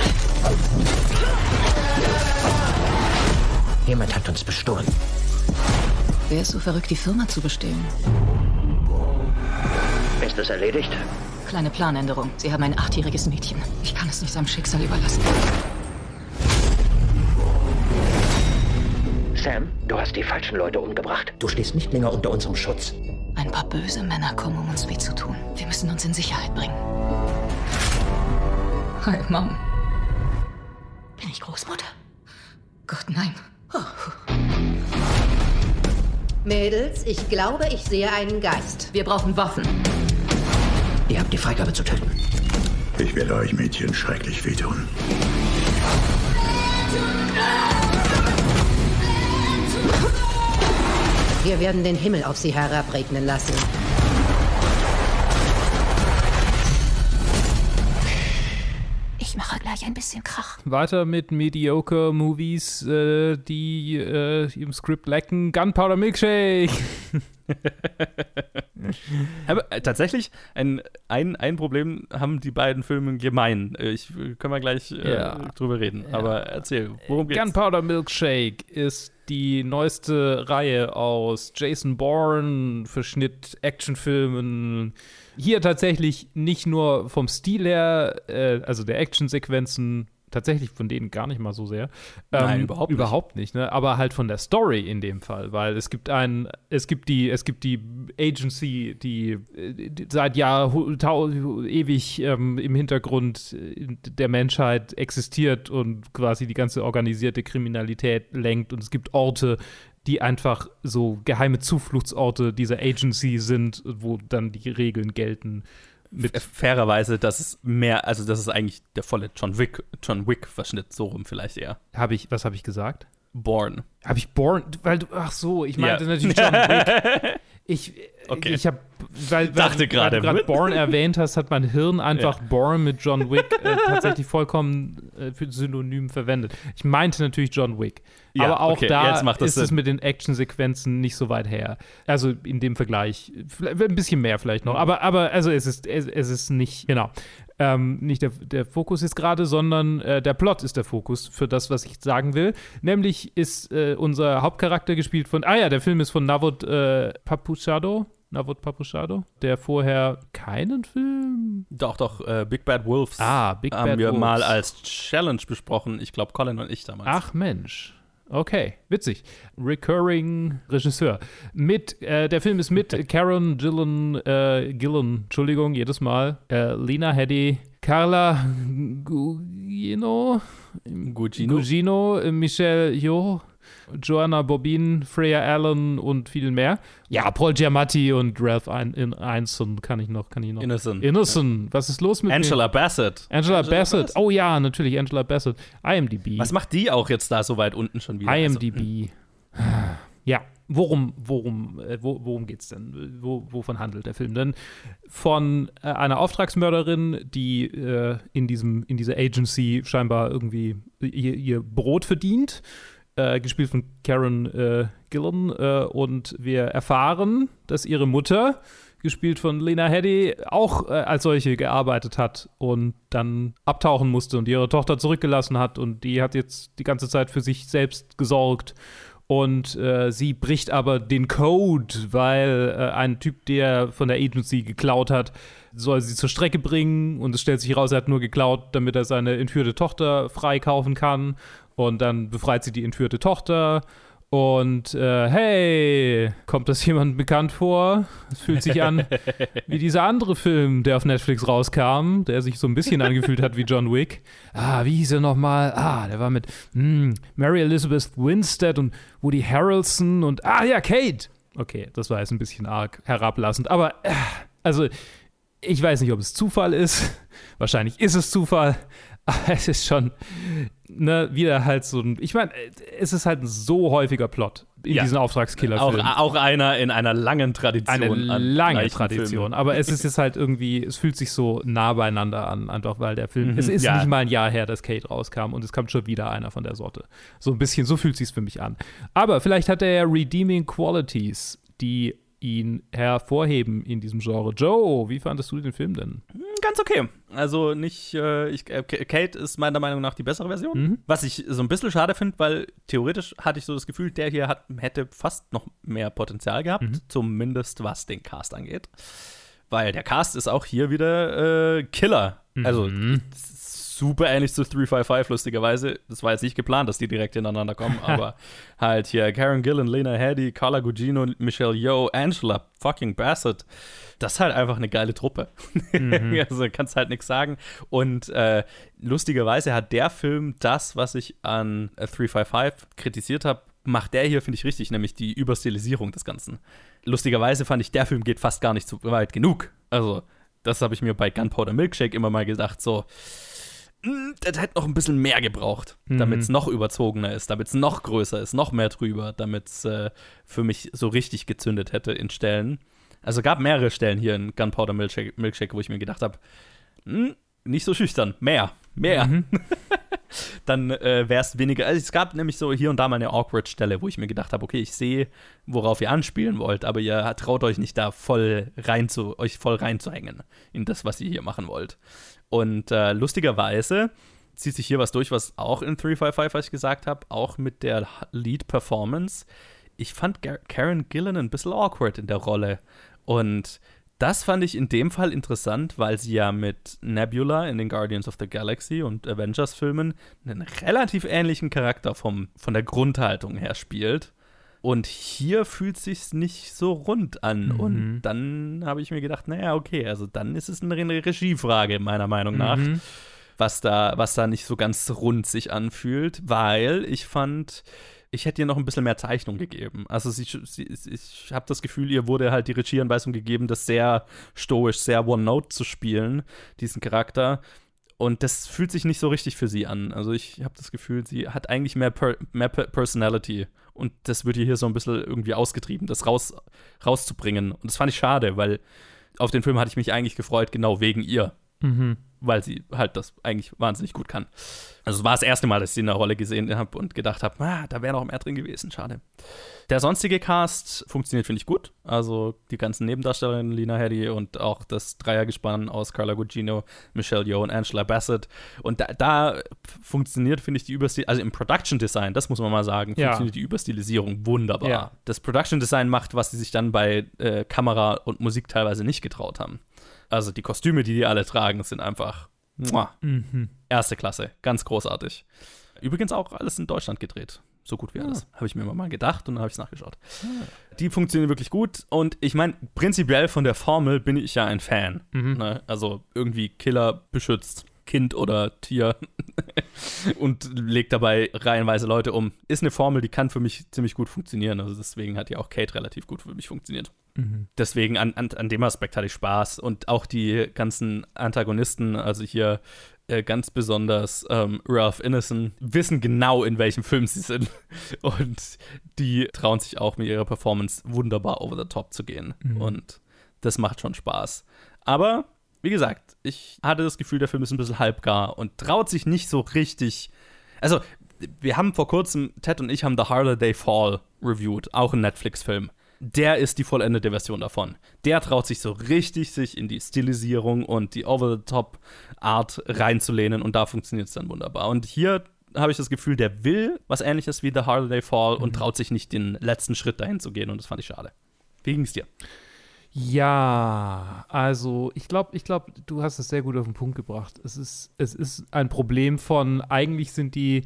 Jemand hat uns bestohlen. Wer ist so verrückt, die Firma zu bestehlen? Ist es erledigt? Kleine Planänderung. Sie haben ein achtjähriges Mädchen. Ich kann es nicht seinem Schicksal überlassen. Sam, du hast die falschen Leute umgebracht. Du stehst nicht länger unter unserem Schutz. Ein paar böse Männer kommen, um uns weh zu tun. Wir müssen uns in Sicherheit bringen. Hi, Mom. Bin ich Großmutter? Gott, nein. Oh. Mädels, ich glaube, ich sehe einen Geist. Wir brauchen Waffen. Ihr habt die Freigabe zu töten. Ich werde euch Mädchen schrecklich wehtun. Wir werden den Himmel auf sie herabregnen lassen. Gleich ein bisschen Krach. Weiter mit mediocre Movies, äh, die äh, im Skript lecken. Gunpowder Milkshake. Aber äh, tatsächlich, ein, ein, ein Problem haben die beiden Filme gemein. Äh, ich können wir gleich äh, ja. drüber reden. Ja. Aber erzähl, worum geht's? Gunpowder Milkshake ist die neueste Reihe aus Jason Bourne, Verschnitt, Actionfilmen, hier tatsächlich nicht nur vom Stil her, äh, also der Actionsequenzen, tatsächlich von denen gar nicht mal so sehr. Nein, ähm, überhaupt nicht. Überhaupt nicht, ne? Aber halt von der Story in dem Fall, weil es gibt ein, es gibt die, es gibt die Agency, die, die seit Jahr ewig ähm, im Hintergrund der Menschheit existiert und quasi die ganze organisierte Kriminalität lenkt und es gibt Orte, die einfach so geheime Zufluchtsorte dieser Agency sind, wo dann die Regeln gelten. Mit fairerweise, das ist mehr, also das ist eigentlich der volle John Wick, John Wick Verschnitt so rum vielleicht eher. Habe ich, was habe ich gesagt? Born. Habe ich Born, weil du, ach so, ich meinte ja. natürlich John Wick. Ich, Okay. Ich habe, weil, Dachte gerade, weil du gerade? Bourne erwähnt hast, hat mein Hirn einfach Ja. Bourne mit John Wick äh, tatsächlich vollkommen äh, für Synonym verwendet. Ich meinte natürlich John Wick. Ja, aber auch okay, da jetzt macht das ist es Sinn. mit den Actionsequenzen nicht so weit her. Also in dem Vergleich. Ein bisschen mehr vielleicht noch. Aber, aber also es ist, es, es ist nicht, genau. Ähm, nicht der, der Fokus ist gerade, sondern äh, der Plot ist der Fokus für das, was ich sagen will. Nämlich ist äh, unser Hauptcharakter gespielt von, ah ja, der Film ist von Navod äh, Papuchado. Navod Papuchado, der vorher keinen Film. Doch, doch, äh, Big Bad Wolves Ah, Big haben Bad wir Wolves. mal als Challenge besprochen. Ich glaube, Colin und ich damals. Ach Mensch. Okay, witzig. Recurring Regisseur. Mit, äh, der Film ist mit Karen Gillan, äh, Gillan, Entschuldigung, jedes Mal, äh, Lena Headey, Carla Gugino, Gugino. Gugino, Michelle Yeoh, Joanna Bobin, Freya Allen und viel mehr. Ja, Paul Giamatti und Ralph Ein- in Einson kann ich noch, kann ich noch. Innocent. Innocent. Was ist los mit mir? Angela Bassett. Angela, Bassett. Oh ja, natürlich, Angela Bassett. IMDb. Was macht die auch jetzt da so weit unten schon wieder? Also, IMDb. Ja, worum, worum, äh, wo, worum geht's denn? Wo, wovon handelt der Film denn? Von äh, einer Auftragsmörderin, die äh, in, diesem, in dieser Agency scheinbar irgendwie ihr, ihr Brot verdient, äh, gespielt von Karen äh, Gillan. Äh, und wir erfahren, dass ihre Mutter, gespielt von Lena Headey, auch äh, als solche gearbeitet hat und dann abtauchen musste und ihre Tochter zurückgelassen hat. Und die hat jetzt die ganze Zeit für sich selbst gesorgt. Und äh, sie bricht aber den Code, weil äh, ein Typ, der von der Agency geklaut hat, soll sie zur Strecke bringen. Und es stellt sich raus, er hat nur geklaut, damit er seine entführte Tochter freikaufen kann. Und dann befreit sie die entführte Tochter. Und äh, hey, kommt das jemand bekannt vor? Es fühlt sich an wie dieser andere Film, der auf Netflix rauskam, der sich so ein bisschen angefühlt hat wie John Wick. Ah, wie hieß er nochmal? Ah, der war mit hm, Mary Elizabeth Winstead und Woody Harrelson und ah ja, Kate. Okay, das war jetzt ein bisschen arg herablassend, aber äh, also ich weiß nicht, ob es Zufall ist. Wahrscheinlich ist es Zufall. Aber es ist schon, ne, wieder halt so ein. Ich meine, es ist halt ein so häufiger Plot in Ja. diesen Auch, Auftragskiller-Filmen. auch einer in einer langen Tradition. Eine an lange Tradition. Filmen. Aber es ist jetzt halt irgendwie, es fühlt sich so nah beieinander an, einfach weil der Film. Mhm, es ist ja. nicht mal ein Jahr her, dass Kate rauskam und es kam schon wieder einer von der Sorte. So ein bisschen, so fühlt sich für mich an. Aber vielleicht hat er ja Redeeming Qualities, die ihn hervorheben in diesem Genre. Joe, wie fandest du den Film denn? Ganz okay. Also nicht, äh, ich, äh, Kate ist meiner Meinung nach die bessere Version. Mhm. Was ich so ein bisschen schade finde, weil theoretisch hatte ich so das Gefühl, der hier hat, hätte fast noch mehr Potenzial gehabt, Mhm. zumindest was den Cast angeht. Weil der Cast ist auch hier wieder äh, Killer. Also Mhm. Super ähnlich zu 355, lustigerweise. Das war jetzt nicht geplant, dass die direkt ineinander kommen, aber halt hier Karen Gillan, Lena Headey, Carla Gugino, Michelle Yeoh, Angela fucking Bassett. Das ist halt einfach eine geile Truppe. Mhm. also kannst halt nichts sagen. Und äh, lustigerweise hat der Film das, was ich an äh, 355 kritisiert habe, macht der hier, finde ich, richtig, nämlich die Überstilisierung des Ganzen. Lustigerweise fand ich, der Film geht fast gar nicht so weit genug. Also, das habe ich mir bei Gunpowder Milkshake immer mal gedacht, so, "Mm, das hätte noch ein bisschen mehr gebraucht, Mhm. damit es noch überzogener ist, damit es noch größer ist, noch mehr drüber, damit es äh, für mich so richtig gezündet hätte in Stellen. Also gab mehrere Stellen hier in Gunpowder Milkshake, Milkshake wo ich mir gedacht habe, nicht so schüchtern, mehr, mehr. Mhm. Dann äh, wäre es weniger. Also es gab nämlich so hier und da mal eine awkward Stelle, wo ich mir gedacht habe, okay, ich sehe, worauf ihr anspielen wollt, aber ihr traut euch nicht da voll rein zu, euch voll reinzuhängen in das, was ihr hier machen wollt. Und äh, lustigerweise zieht sich hier was durch, was auch in 355, was ich gesagt habe, auch mit der Lead-Performance. Ich fand Karen Gillan ein bisschen awkward in der Rolle. Und das fand ich in dem Fall interessant, weil sie ja mit Nebula in den Guardians of the Galaxy und Avengers-Filmen einen relativ ähnlichen Charakter vom, von der Grundhaltung her spielt. Und hier fühlt sich's nicht so rund an. Mhm. Und dann habe ich mir gedacht, naja, okay, also dann ist es eine Re- Regiefrage, meiner Meinung nach, Mhm. was, da, was da nicht so ganz rund sich anfühlt, weil ich fand, ich hätte ihr noch ein bisschen mehr Zeichnung gegeben. Also sie, sie, ich habe das Gefühl, ihr wurde halt die Regieanweisung gegeben, das sehr stoisch, sehr One-Note zu spielen, diesen Charakter. Und das fühlt sich nicht so richtig für sie an. Also ich habe das Gefühl, sie hat eigentlich mehr, per, mehr per Personality Und das wird hier so ein bisschen irgendwie ausgetrieben, das raus, rauszubringen. Und das fand ich schade, weil auf den Film hatte ich mich eigentlich gefreut, genau wegen ihr. Mhm. Weil sie halt das eigentlich wahnsinnig gut kann. Also es war das erste Mal, dass ich sie in der Rolle gesehen habe und gedacht habe, ah, da wäre noch mehr drin gewesen, schade. Der sonstige Cast funktioniert, finde ich, gut. Also die ganzen Nebendarstellerinnen, Lina Headey und auch das Dreiergespann aus Carla Gugino, Michelle Yeoh und Angela Bassett. Und da, da funktioniert, finde ich, die Überstil also im Production Design, das muss man mal sagen, Ja. funktioniert die Überstilisierung wunderbar. Ja. Das Production Design macht, was sie sich dann bei äh, Kamera und Musik teilweise nicht getraut haben. Also die Kostüme, die die alle tragen, sind einfach Mhm. erste Klasse, ganz großartig. Übrigens auch alles in Deutschland gedreht. So gut wie alles. Habe ich mir immer mal gedacht und dann habe ich es nachgeschaut. Die funktionieren wirklich gut und ich meine, prinzipiell von der Formel bin ich ja ein Fan. Mhm. Ne? Also irgendwie Killer beschützt Kind oder Tier und legt dabei reihenweise Leute um. Ist eine Formel, die kann für mich ziemlich gut funktionieren. Also deswegen hat ja auch Kate relativ gut für mich funktioniert. Mhm. Deswegen an, an, an dem Aspekt hatte ich Spaß und auch die ganzen Antagonisten, also hier äh, ganz besonders ähm, Ralph Innocent, wissen genau, in welchem Film sie sind. Und die trauen sich auch mit ihrer Performance wunderbar over the top zu gehen. Mhm. Und das macht schon Spaß. Aber, wie gesagt, ich hatte das Gefühl, der Film ist ein bisschen halbgar und traut sich nicht so richtig. Also, wir haben vor kurzem, Ted und ich haben The Harder They Fall reviewed, auch ein Netflix-Film. Der ist die vollendete Version davon. Der traut sich so richtig, sich in die Stilisierung und die Over-the-Top-Art reinzulehnen und da funktioniert es dann wunderbar. Und hier habe ich das Gefühl, der will was ähnliches wie The They Fall und traut sich nicht den letzten Schritt dahin zu gehen und das fand ich schade. Wie ging es dir? Ja, also ich glaube, ich glaube, du hast es sehr gut auf den Punkt gebracht. Es ist, es ist ein Problem von, eigentlich sind die,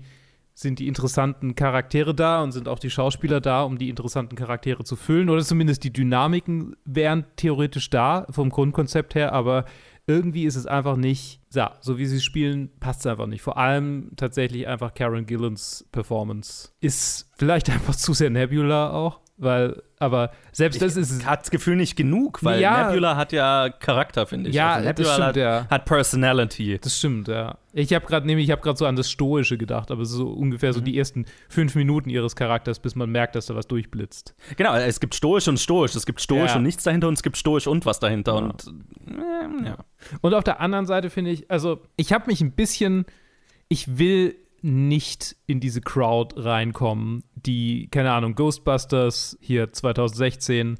sind die interessanten Charaktere da und sind auch die Schauspieler da, um die interessanten Charaktere zu füllen. Oder zumindest die Dynamiken wären theoretisch da, vom Grundkonzept her, aber irgendwie ist es einfach nicht, ja, so wie sie spielen, passt es einfach nicht. Vor allem tatsächlich einfach Karen Gillans Performance ist vielleicht einfach zu sehr Nebula auch, weil, aber selbst das ist Ich hatte das Gefühl nicht genug, weil Ja. Nebula hat ja Charakter, finde ich. Ja, Also das Nebula stimmt, hat, ja. hat Personality. Das stimmt, ja. Ich habe gerade nämlich, ich habe gerade so an das Stoische gedacht, aber so ungefähr Mhm. so die ersten fünf Minuten ihres Charakters, bis man merkt, dass da was durchblitzt. Genau, es gibt stoisch und stoisch. Es gibt stoisch Ja. und nichts dahinter und es gibt stoisch und was dahinter. Und äh, ja. Und auf der anderen Seite finde ich, also ich habe mich ein bisschen, ich will nicht in diese Crowd reinkommen, die, keine Ahnung, Ghostbusters hier 2016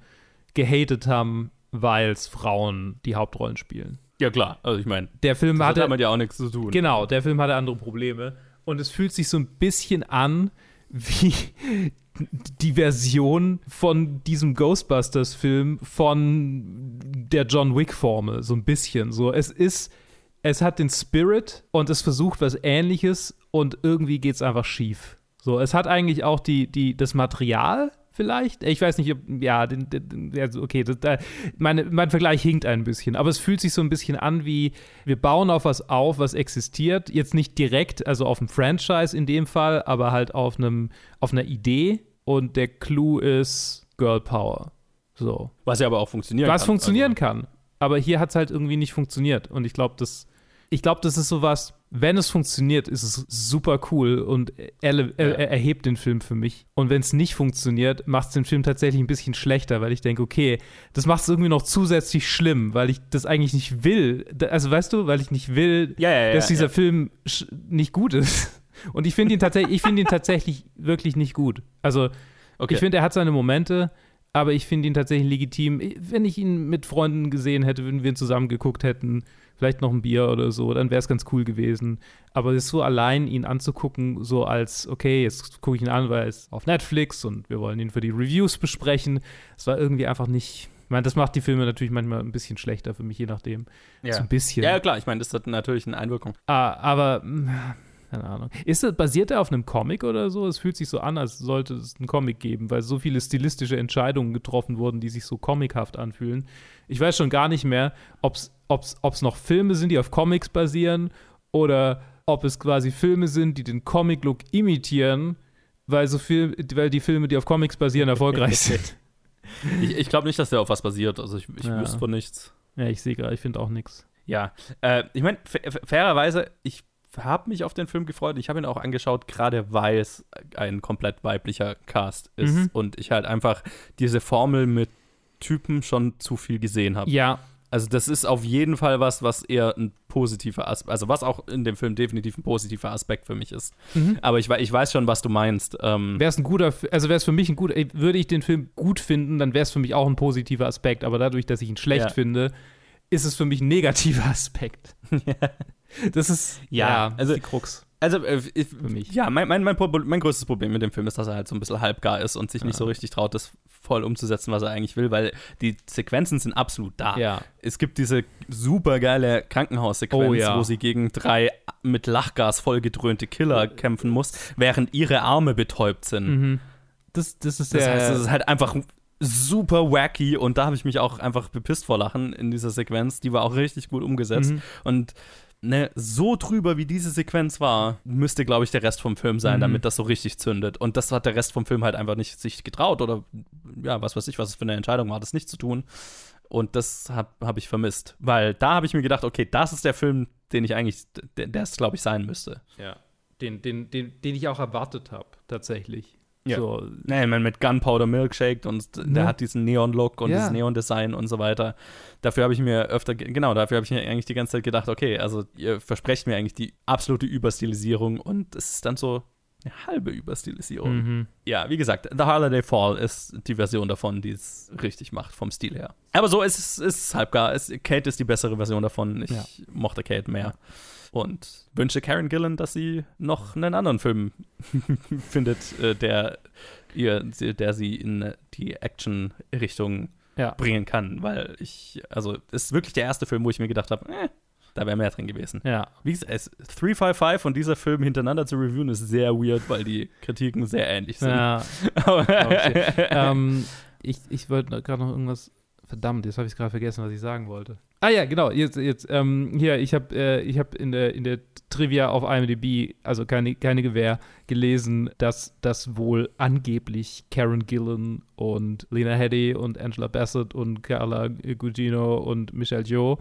gehatet haben, weil es Frauen die Hauptrollen spielen. ja, klar. Also ich meine, Der Film das hat hatte damit ja auch nichts zu tun. Genau, der Film hatte andere Probleme. Und es fühlt sich so ein bisschen an wie die Version von diesem Ghostbusters-Film von der John Wick-Formel. So ein bisschen. So, es ist, es hat den Spirit und es versucht was ähnliches und irgendwie geht es einfach schief. So, es hat eigentlich auch die, die, das Material vielleicht. Ich weiß nicht, ob, ja, den, den, okay, das, da, meine, mein Vergleich hinkt ein bisschen, aber es fühlt sich so ein bisschen an wie, wir bauen auf was auf, was existiert. Jetzt nicht direkt, also auf einem Franchise in dem Fall, aber halt auf einem, auf einer Idee. Und der Clou ist Girl Power. So. Was ja aber auch funktionieren Was kann. funktionieren Also, kann. Aber hier hat es halt irgendwie nicht funktioniert. Und ich glaube, das, ich glaube, das ist sowas, wenn es funktioniert, ist es super cool und er, er erhebt den Film für mich. Und wenn es nicht funktioniert, macht es den Film tatsächlich ein bisschen schlechter, weil ich denke, okay, das macht es irgendwie noch zusätzlich schlimm, weil ich das eigentlich nicht will. Also weißt du, weil ich nicht will, Ja, ja, ja, dass dieser. Film nicht gut ist. Und ich finde ihn tatsächlich, ich finde ihn tatsächlich wirklich nicht gut. Also Okay. ich finde, er hat seine Momente, aber ich finde ihn tatsächlich legitim. Wenn ich ihn mit Freunden gesehen hätte, wenn wir ihn zusammen geguckt hätten, vielleicht noch ein Bier oder so, dann wäre es ganz cool gewesen. Aber es ist so allein, ihn anzugucken, so als, okay, jetzt gucke ich ihn an, weil er ist auf Netflix und wir wollen ihn für die Reviews besprechen. Es war irgendwie einfach nicht. Ich meine, das macht die Filme natürlich manchmal ein bisschen schlechter für mich, je nachdem. Ja. So ein bisschen. Ja, klar, ich meine, das hat natürlich eine Einwirkung. Ah, aber mh, keine Ahnung. Ist das, basiert er auf einem Comic oder so? Es fühlt sich so an, als sollte es einen Comic geben, weil so viele stilistische Entscheidungen getroffen wurden, die sich so comichaft anfühlen. Ich weiß schon gar nicht mehr, ob es noch Filme sind, die auf Comics basieren oder ob es quasi Filme sind, die den Comic-Look imitieren, weil, so viel, weil die Filme, die auf Comics basieren, erfolgreich sind. Ich, ich glaube nicht, dass der auf was basiert. Also ich, ich Ja. wüsste von nichts. Ja, ich sehe gerade, ich finde auch nichts. Ja, äh, ich meine, fa- fa- fairerweise, ich habe mich auf den Film gefreut. Ich habe ihn auch angeschaut, gerade weil es ein komplett weiblicher Cast ist Mhm. und ich halt einfach diese Formel mit Typen schon zu viel gesehen habe. Ja. Also das ist auf jeden Fall was, was eher ein positiver Aspekt, also was auch in dem Film definitiv ein positiver Aspekt für mich ist. Mhm. Aber ich, ich weiß schon, was du meinst. Ähm, Wäre es ein guter, also wäre es für mich ein guter, würde ich den Film gut finden, dann wäre es für mich auch ein positiver Aspekt. Aber dadurch, dass ich ihn schlecht Ja. finde, ist es für mich ein negativer Aspekt. Das ist Ja, also die Krux. Also, äh, ich, Für mich. ja, mein, mein, mein, mein größtes Problem mit dem Film ist, dass er halt so ein bisschen halbgar ist und sich nicht Ja. so richtig traut, das voll umzusetzen, was er eigentlich will, weil die Sequenzen sind absolut da. Ja. Es gibt diese super geile Krankenhaussequenz, Oh, ja. wo sie gegen drei mit Lachgas vollgedröhnte Killer kämpfen muss, während ihre Arme betäubt sind. Mhm. Das, das ist Das heißt, es ist halt einfach super wacky und da habe ich mich auch einfach bepisst vor Lachen in dieser Sequenz. Die war auch richtig gut umgesetzt. Mhm. Und ne, so drüber wie diese Sequenz war, müsste, glaube ich, der Rest vom Film sein, Mhm. damit das so richtig zündet. Und das hat der Rest vom Film halt einfach nicht sich getraut oder ja, was weiß ich, was es für eine Entscheidung war, das nicht zu tun. Und das habe hab ich vermisst. Weil da habe ich mir gedacht, okay, das ist der Film, den ich eigentlich, der es, glaube ich, sein müsste. ja. den, den, den, den ich auch erwartet habe, tatsächlich. Ja. So, ich meine, mit Gunpowder Milkshake und Ne? der hat diesen Neon-Look und Ja. dieses Neon-Design und so weiter. Dafür habe ich mir öfter, ge- genau, dafür habe ich mir eigentlich die ganze Zeit gedacht, okay, also ihr versprecht mir eigentlich die absolute Überstilisierung und es ist dann so eine halbe Überstilisierung. Mhm. Ja, wie gesagt, The Holiday Fall ist die Version davon, die es richtig macht, vom Stil her. Aber so ist es, ist es halbgar. Es, Kate ist die bessere Version davon. Ich Ja. mochte Kate mehr. Und wünsche Karen Gillan, dass sie noch einen anderen Film findet, äh, der ihr, der sie in die Action-Richtung Ja. bringen kann. Weil ich, also, es ist wirklich der erste Film, wo ich mir gedacht habe, äh, da wäre mehr drin gewesen. Ja. Wie gesagt, es, 355 und dieser Film hintereinander zu reviewen ist sehr weird, weil die Kritiken sehr ähnlich sind. Ja. Aber- Okay. ähm, ich ich wollte gerade noch irgendwas. Verdammt, jetzt habe ich gerade vergessen, was ich sagen wollte. Ah ja, genau. Jetzt, jetzt ähm, hier, ich habe äh, hab in, der, in der Trivia auf IMDb, also keine, keine Gewähr, gelesen, dass das wohl angeblich Karen Gillan und Lena Headey und Angela Bassett und Carla Gugino und Michelle Yeoh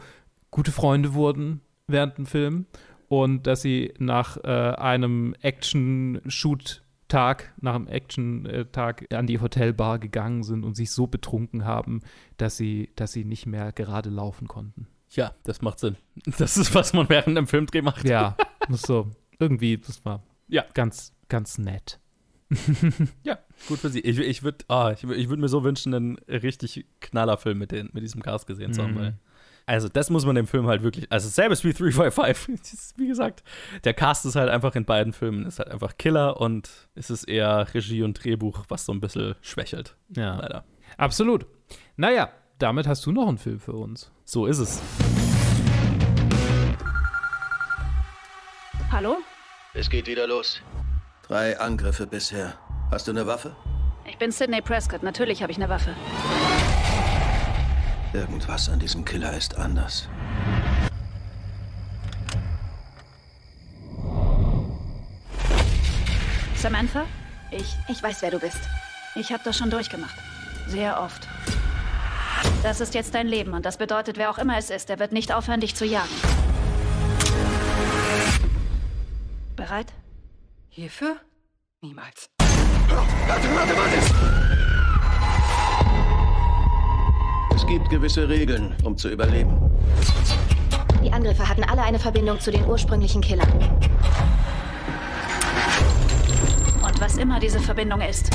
gute Freunde wurden während dem Film und dass sie nach äh, einem Action-Shoot Tag, nach dem Action-Tag an die Hotelbar gegangen sind und sich so betrunken haben, dass sie, dass sie nicht mehr gerade laufen konnten. Ja, das macht Sinn. Das ist, was man während einem Filmdreh macht. Ja, so. Irgendwie, das war Ja. ganz, ganz nett. Ja, gut für sie. Ich, ich würde ah, ich, ich würd mir so wünschen, einen richtig Knallerfilm mit, den, mit diesem Cast gesehen zu haben. Mhm. Weil, also, das muss man dem Film halt wirklich. Also, selbes wie 355. Das ist, Wie gesagt, der Cast ist halt einfach in beiden Filmen ist halt einfach Killer und es ist eher Regie und Drehbuch, was so ein bisschen schwächelt. Ja. Leider. Absolut. Naja, damit hast du noch einen Film für uns. So ist es. Hallo? Es geht wieder los. Drei Angriffe bisher. Hast du eine Waffe? Ich bin Sidney Prescott. Natürlich habe ich eine Waffe. Irgendwas an diesem Killer ist anders. Samantha? Ich. Ich weiß, wer du bist. Ich habe das schon durchgemacht. Sehr oft. Das ist jetzt dein Leben und das bedeutet, wer auch immer es ist, er wird nicht aufhören, dich zu jagen. Bereit? Hierfür? Niemals. Warte, warte, warte! Gibt gewisse Regeln, um zu überleben. Die Angriffe hatten alle eine Verbindung zu den ursprünglichen Killern. Und was immer diese Verbindung ist,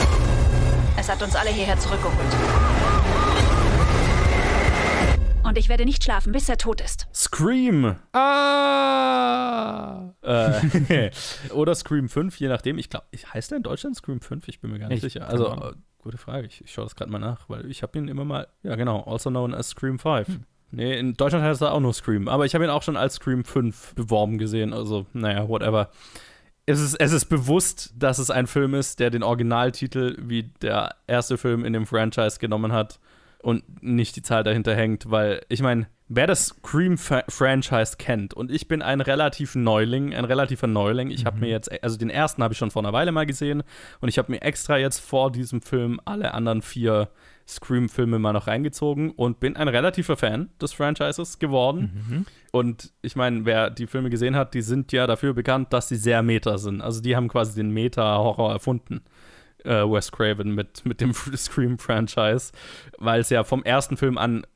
es hat uns alle hierher zurückgeholt. Und ich werde nicht schlafen, bis er tot ist. Scream! Ah! Äh, oder Scream 5, je nachdem. Ich glaube, heißt der in Deutschland Scream 5? Ich bin mir gar nicht Ich- sicher. Also, gute Frage. Ich, ich schaue das gerade mal nach, weil ich habe ihn immer mal, ja genau, also known as Scream 5. Hm. Nee, in Deutschland heißt er auch nur Scream, aber ich habe ihn auch schon als Scream 5 beworben gesehen, also naja, whatever. Es ist, es ist bewusst, dass es ein Film ist, der den Originaltitel wie der erste Film in dem Franchise genommen hat und nicht die Zahl dahinter hängt, weil ich meine, wer das Scream-Franchise kennt, und ich bin ein relativ Neuling, ein relativer Neuling, ich habe mir jetzt, also den ersten habe ich schon vor einer Weile mal gesehen und ich habe mir extra jetzt vor diesem Film alle anderen vier Scream-Filme mal noch reingezogen und bin ein relativer Fan des Franchises geworden. Mhm. Und ich meine, wer die Filme gesehen hat, die sind ja dafür bekannt, dass sie sehr meta sind. Also die haben quasi den Meta-Horror erfunden. Äh, Wes Craven mit, mit dem Scream-Franchise, weil es ja vom ersten Film an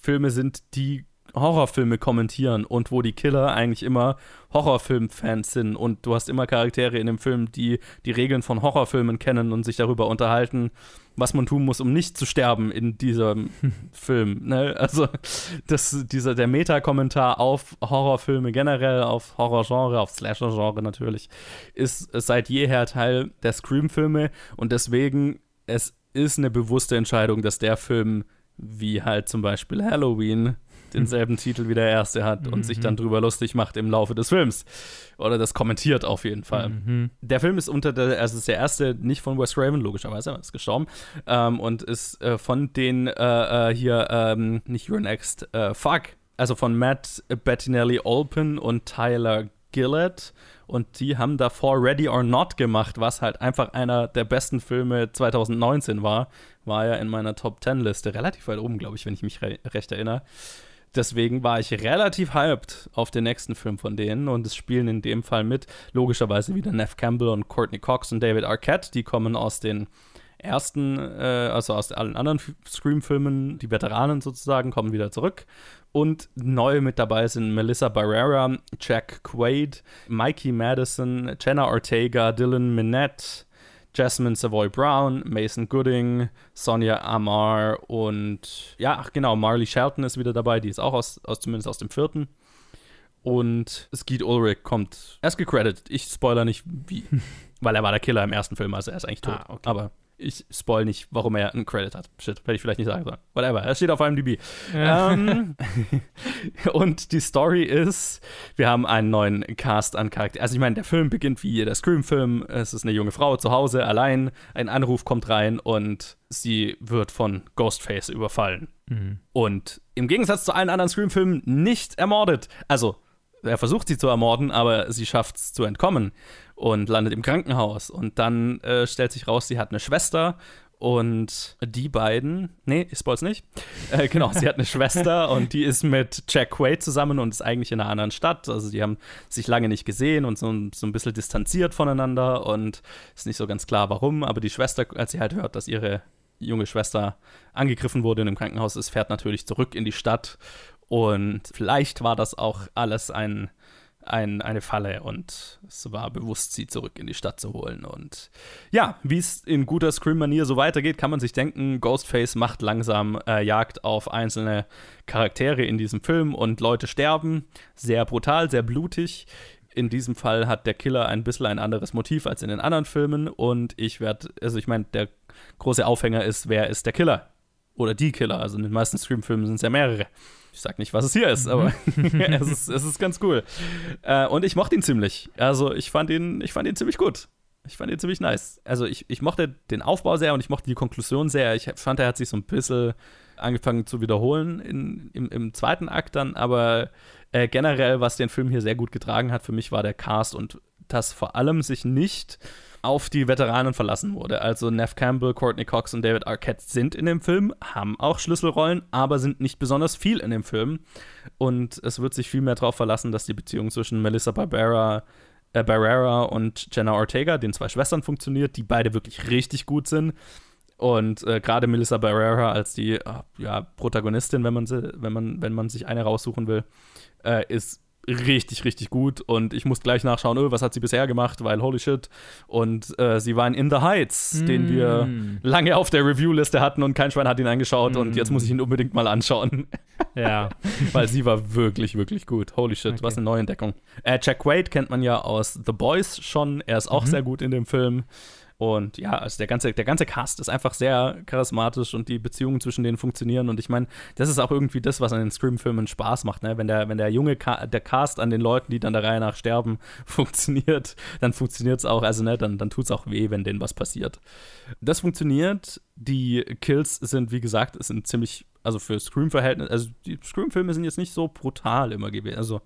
Filme sind, die Horrorfilme kommentieren und wo die Killer eigentlich immer Horrorfilm-Fans sind und du hast immer Charaktere in dem Film, die die Regeln von Horrorfilmen kennen und sich darüber unterhalten, was man tun muss, um nicht zu sterben in diesem Film. Ne? Also das, dieser, der Meta-Kommentar auf Horrorfilme generell, auf Horrorgenre, auf Slasher-Genre natürlich, ist seit jeher Teil der Scream-Filme und deswegen es ist eine bewusste Entscheidung, dass der Film wie halt zum Beispiel Halloween denselben Titel wie der erste hat und sich dann drüber lustig macht im Laufe des Films. Oder das kommentiert auf jeden Fall. Mhm. Der Film ist unter der, also ist der erste nicht von Wes Raven, logischerweise, er ist gestorben. Ähm, und ist äh, von den äh, äh, hier, ähm, nicht Your Next, äh, Fuck. Also von Matt Bettinelli Olpen und Tyler Gillett. Und die haben davor Ready or Not gemacht, was halt einfach einer der besten Filme 2019 war. War ja in meiner Top 10 Liste relativ weit oben, glaube ich, wenn ich mich re recht erinnere. Deswegen war ich relativ hyped auf den nächsten Film von denen und es spielen in dem Fall mit logischerweise wieder Neff Campbell und Courtney Cox und David Arquette. Die kommen aus den ersten, äh, also aus allen anderen Scream-Filmen, die Veteranen sozusagen, kommen wieder zurück. Und neu mit dabei sind Melissa Barrera, Jack Quaid, Mikey Madison, Jenna Ortega, Dylan Minette, Jasmine Savoy Brown, Mason Gooding, Sonja Amar und ja, ach genau, Marley Shelton ist wieder dabei, die ist auch aus, aus zumindest aus dem vierten. Und Skeet Ulrich kommt, er ist gecredited. Ich spoiler nicht, wie, weil er war der Killer im ersten Film, also er ist eigentlich tot. Ah, okay. Aber ich spoil nicht, warum er einen Credit hat. Shit, hätte ich vielleicht nicht sagen sollen. Whatever, er steht auf IMDb. ähm, und die Story ist, wir haben einen neuen Cast an Charakteren. Also ich meine, der Film beginnt wie jeder Scream-Film. Es ist eine junge Frau zu Hause, allein. Ein Anruf kommt rein und sie wird von Ghostface überfallen. Mhm. Und im Gegensatz zu allen anderen Scream-Filmen nicht ermordet. Also, er versucht sie zu ermorden, aber sie schafft es zu entkommen und landet im Krankenhaus. Und dann äh, stellt sich raus, sie hat eine Schwester und die beiden, nee, ich spoil's nicht. Äh, genau, sie hat eine Schwester und die ist mit Jack Quaid zusammen und ist eigentlich in einer anderen Stadt. Also die haben sich lange nicht gesehen und so, so ein bisschen distanziert voneinander und ist nicht so ganz klar, warum. Aber die Schwester, als sie halt hört, dass ihre junge Schwester angegriffen wurde und im Krankenhaus ist, fährt natürlich zurück in die Stadt. Und vielleicht war das auch alles ein ein, eine Falle und es war bewusst, sie zurück in die Stadt zu holen. Und ja, wie es in guter Scream-Manier so weitergeht, kann man sich denken, Ghostface macht langsam äh, Jagd auf einzelne Charaktere in diesem Film und Leute sterben. Sehr brutal, sehr blutig. In diesem Fall hat der Killer ein bisschen ein anderes Motiv als in den anderen Filmen und ich werde, also ich meine, der große Aufhänger ist, wer ist der Killer? Oder die Killer. Also in den meisten Scream-Filmen sind es ja mehrere. Ich sag nicht, was es hier ist, aber es, ist, es ist ganz cool. Äh, und ich mochte ihn ziemlich. Also ich fand ihn, ich fand ihn ziemlich gut. Ich fand ihn ziemlich nice. Also ich, ich mochte den Aufbau sehr und ich mochte die Konklusion sehr. Ich fand, er hat sich so ein bisschen angefangen zu wiederholen in, im, im zweiten Akt dann, aber äh, generell, was den Film hier sehr gut getragen hat, für mich war der Cast und das vor allem sich nicht auf die Veteranen verlassen wurde. Also Neff Campbell, Courtney Cox und David Arquette sind in dem Film, haben auch Schlüsselrollen, aber sind nicht besonders viel in dem Film. Und es wird sich viel mehr darauf verlassen, dass die Beziehung zwischen Melissa Barbera, äh, Barrera und Jenna Ortega, den zwei Schwestern, funktioniert, die beide wirklich richtig gut sind. Und äh, gerade Melissa Barrera als die äh, ja, Protagonistin, wenn man, sie, wenn, man, wenn man sich eine raussuchen will, äh, ist richtig, richtig gut. Und ich muss gleich nachschauen, oh, was hat sie bisher gemacht, weil holy shit. Und äh, sie war in In the Heights, mm. den wir lange auf der Review-Liste hatten und kein Schwein hat ihn angeschaut. Mm. Und jetzt muss ich ihn unbedingt mal anschauen. Ja. weil sie war wirklich, wirklich gut. Holy shit, okay. was eine Neuentdeckung. Äh, Jack Quaid kennt man ja aus The Boys schon. Er ist auch mhm. sehr gut in dem Film. Und ja, also der ganze, der ganze Cast ist einfach sehr charismatisch und die Beziehungen zwischen denen funktionieren. Und ich meine, das ist auch irgendwie das, was an den Scream-Filmen Spaß macht, ne? Wenn der, wenn der junge Ka der Cast an den Leuten, die dann der Reihe nach sterben, funktioniert, dann funktioniert es auch, also ne, dann, dann tut es auch weh, wenn denen was passiert. Das funktioniert. Die Kills sind, wie gesagt, sind ziemlich, also für Scream-Verhältnisse, also die Scream-Filme sind jetzt nicht so brutal immer gewesen. Also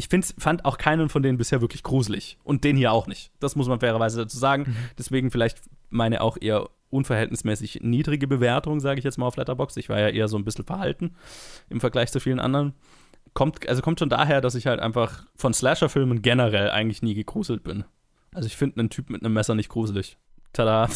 ich find's, fand auch keinen von denen bisher wirklich gruselig. Und den hier auch nicht. Das muss man fairerweise dazu sagen. Mhm. Deswegen vielleicht meine auch eher unverhältnismäßig niedrige Bewertung, sage ich jetzt mal auf Letterbox. Ich war ja eher so ein bisschen verhalten im Vergleich zu vielen anderen. Kommt, also kommt schon daher, dass ich halt einfach von Slasher-Filmen generell eigentlich nie gegruselt bin. Also ich finde einen Typ mit einem Messer nicht gruselig. Tada.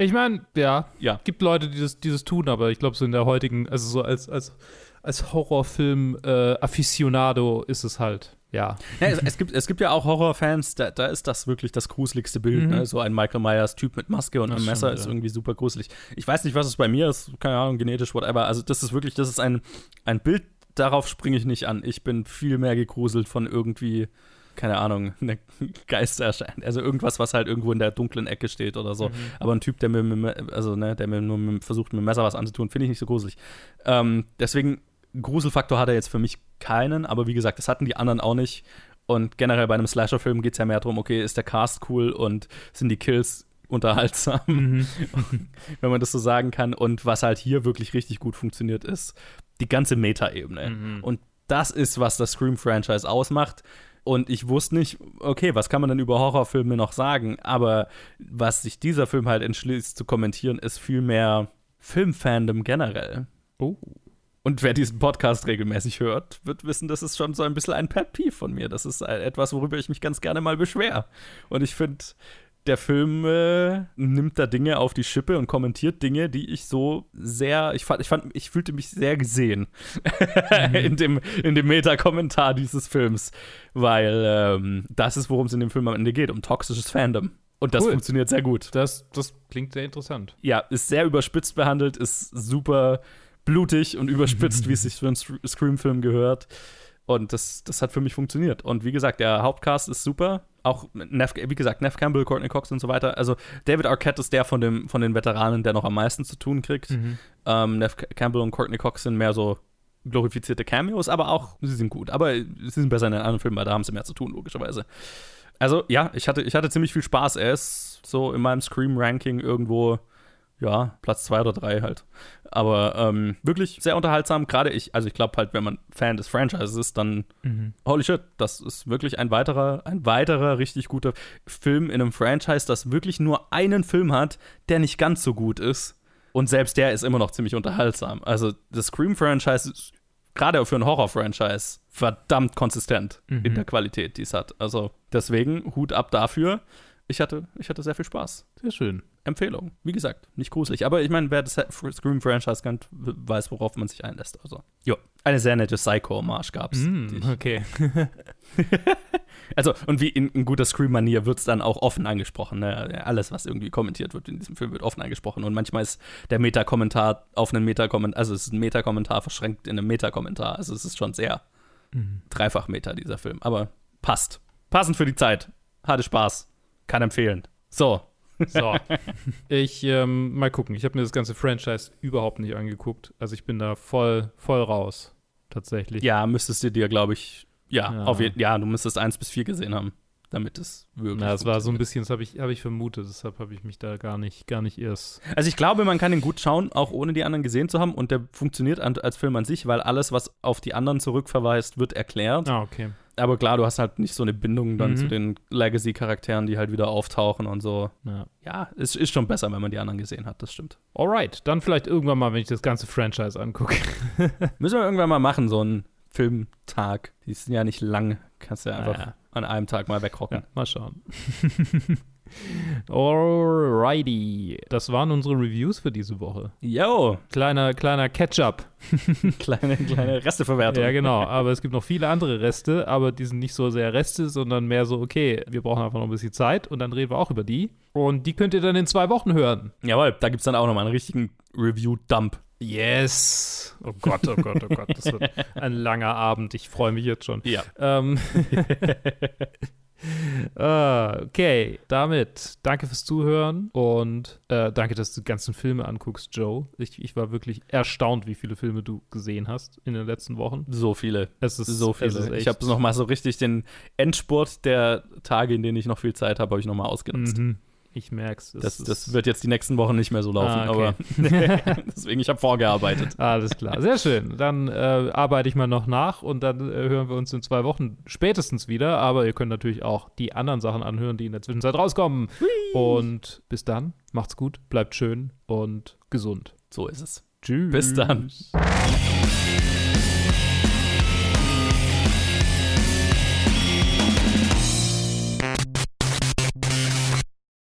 ich meine, ja, ja, gibt Leute, die das, die das tun, aber ich glaube, so in der heutigen, also so als, als als Horrorfilm-Afficionado äh, ist es halt, ja. ja es, es, gibt, es gibt ja auch Horrorfans, da, da ist das wirklich das gruseligste Bild. Mhm. Ne? So ein Michael Myers-Typ mit Maske und das einem Messer stimmt, ist ja. irgendwie super gruselig. Ich weiß nicht, was es bei mir ist, keine Ahnung, genetisch, whatever. Also, das ist wirklich, das ist ein, ein Bild, darauf springe ich nicht an. Ich bin viel mehr gegruselt von irgendwie keine Ahnung, eine Geister erscheint. Also irgendwas, was halt irgendwo in der dunklen Ecke steht oder so. Mhm. Aber ein Typ, der mir, also, ne, der mir nur mit, versucht, mit dem Messer was anzutun, finde ich nicht so gruselig. Ähm, deswegen Gruselfaktor hat er jetzt für mich keinen, aber wie gesagt, das hatten die anderen auch nicht. Und generell bei einem Slasher-Film geht es ja mehr darum, okay, ist der Cast cool und sind die Kills unterhaltsam, mhm. wenn man das so sagen kann. Und was halt hier wirklich richtig gut funktioniert, ist die ganze Meta-Ebene. Mhm. Und das ist, was das Scream-Franchise ausmacht. Und ich wusste nicht, okay, was kann man denn über Horrorfilme noch sagen? Aber was sich dieser Film halt entschließt zu kommentieren, ist vielmehr Filmfandom generell. Oh. Und wer diesen Podcast regelmäßig hört, wird wissen, das ist schon so ein bisschen ein Pet Peeve von mir. Das ist etwas, worüber ich mich ganz gerne mal beschwer. Und ich finde, der Film äh, nimmt da Dinge auf die Schippe und kommentiert Dinge, die ich so sehr, ich fand, ich fand, ich fühlte mich sehr gesehen mhm. in dem, in dem Meta-Kommentar dieses Films, weil ähm, das ist, worum es in dem Film am Ende geht, um toxisches Fandom. Und das cool. funktioniert sehr gut. Das, das klingt sehr interessant. Ja, ist sehr überspitzt behandelt, ist super blutig und überspitzt, wie es sich für einen Scream-Film gehört. Und das, das hat für mich funktioniert. Und wie gesagt, der Hauptcast ist super. Auch, Neff, wie gesagt, Neff Campbell, Courtney Cox und so weiter. Also, David Arquette ist der von, dem, von den Veteranen, der noch am meisten zu tun kriegt. Mhm. Ähm, Neff Campbell und Courtney Cox sind mehr so glorifizierte Cameos, aber auch, sie sind gut. Aber sie sind besser in den anderen Filmen, weil da haben sie mehr zu tun, logischerweise. Also, ja, ich hatte, ich hatte ziemlich viel Spaß. Er ist so in meinem Scream-Ranking irgendwo ja, Platz zwei oder drei halt. Aber ähm, wirklich sehr unterhaltsam. Gerade ich, also ich glaube halt, wenn man Fan des Franchises ist, dann mhm. holy shit, das ist wirklich ein weiterer, ein weiterer richtig guter Film in einem Franchise, das wirklich nur einen Film hat, der nicht ganz so gut ist. Und selbst der ist immer noch ziemlich unterhaltsam. Also das Scream-Franchise ist gerade für ein Horror-Franchise verdammt konsistent mhm. in der Qualität, die es hat. Also deswegen Hut ab dafür. Ich hatte, ich hatte sehr viel Spaß. Sehr schön. Empfehlung. Wie gesagt, nicht gruselig. Aber ich meine, wer das Scream-Franchise kennt, weiß, worauf man sich einlässt. Also, jo. Eine sehr nette Psycho-Marsch gab's. Mm, okay. also, und wie in, in guter Scream-Manier wird es dann auch offen angesprochen. Ne? Alles, was irgendwie kommentiert wird in diesem Film, wird offen angesprochen. Und manchmal ist der Meta-Kommentar auf einen Meta-Kommentar, also es ist ein Meta-Kommentar verschränkt in einem Meta-Kommentar. Also es ist schon sehr mhm. dreifach Meta, dieser Film. Aber passt. Passend für die Zeit. Hatte Spaß. Kann empfehlen. So, so. Ich, ähm, mal gucken. Ich habe mir das ganze Franchise überhaupt nicht angeguckt. Also ich bin da voll, voll raus. Tatsächlich. Ja, müsstest du dir, glaube ich, ja, ja. Auf ja, du müsstest eins bis vier gesehen haben, damit es wirklich. Ja, das war so ein bisschen, das habe ich, hab ich vermutet, deshalb habe ich mich da gar nicht, gar nicht erst. Also ich glaube, man kann den gut schauen, auch ohne die anderen gesehen zu haben. Und der funktioniert als Film an sich, weil alles, was auf die anderen zurückverweist, wird erklärt. Ah, okay aber klar, du hast halt nicht so eine Bindung dann mhm. zu den Legacy-Charakteren, die halt wieder auftauchen und so. Ja, ja es ist schon besser, wenn man die anderen gesehen hat, das stimmt. Alright, dann vielleicht irgendwann mal, wenn ich das ganze Franchise angucke. Müssen wir irgendwann mal machen, so einen Filmtag. Die sind ja nicht lang, kannst du ja einfach ja. an einem Tag mal wegrocken. Ja, mal schauen. Alrighty. Das waren unsere Reviews für diese Woche. Yo. Kleiner, kleiner Catch-up. kleine, kleine Resteverwertung. Ja, genau. Aber es gibt noch viele andere Reste, aber die sind nicht so sehr Reste, sondern mehr so, okay, wir brauchen einfach noch ein bisschen Zeit und dann reden wir auch über die. Und die könnt ihr dann in zwei Wochen hören. Jawohl, da gibt es dann auch nochmal einen richtigen Review-Dump. Yes. Oh Gott, oh Gott, oh Gott. Das wird ein langer Abend. Ich freue mich jetzt schon. Ja. Ähm Okay, damit danke fürs Zuhören und äh, danke, dass du die ganzen Filme anguckst, Joe. Ich, ich war wirklich erstaunt, wie viele Filme du gesehen hast in den letzten Wochen. So viele. Es ist so viele. ist ich habe noch mal so richtig den Endspurt der Tage, in denen ich noch viel Zeit habe, habe ich noch mal ausgenutzt. Mhm. Ich merk's. Das, das wird jetzt die nächsten Wochen nicht mehr so laufen, Ah, okay. aber deswegen, ich habe vorgearbeitet. Alles klar, sehr schön. Dann äh, arbeite ich mal noch nach und dann äh, hören wir uns in zwei Wochen spätestens wieder. Aber ihr könnt natürlich auch die anderen Sachen anhören, die in der Zwischenzeit rauskommen. Und bis dann, macht's gut, bleibt schön und gesund. So ist es. Tschüss. Bis dann.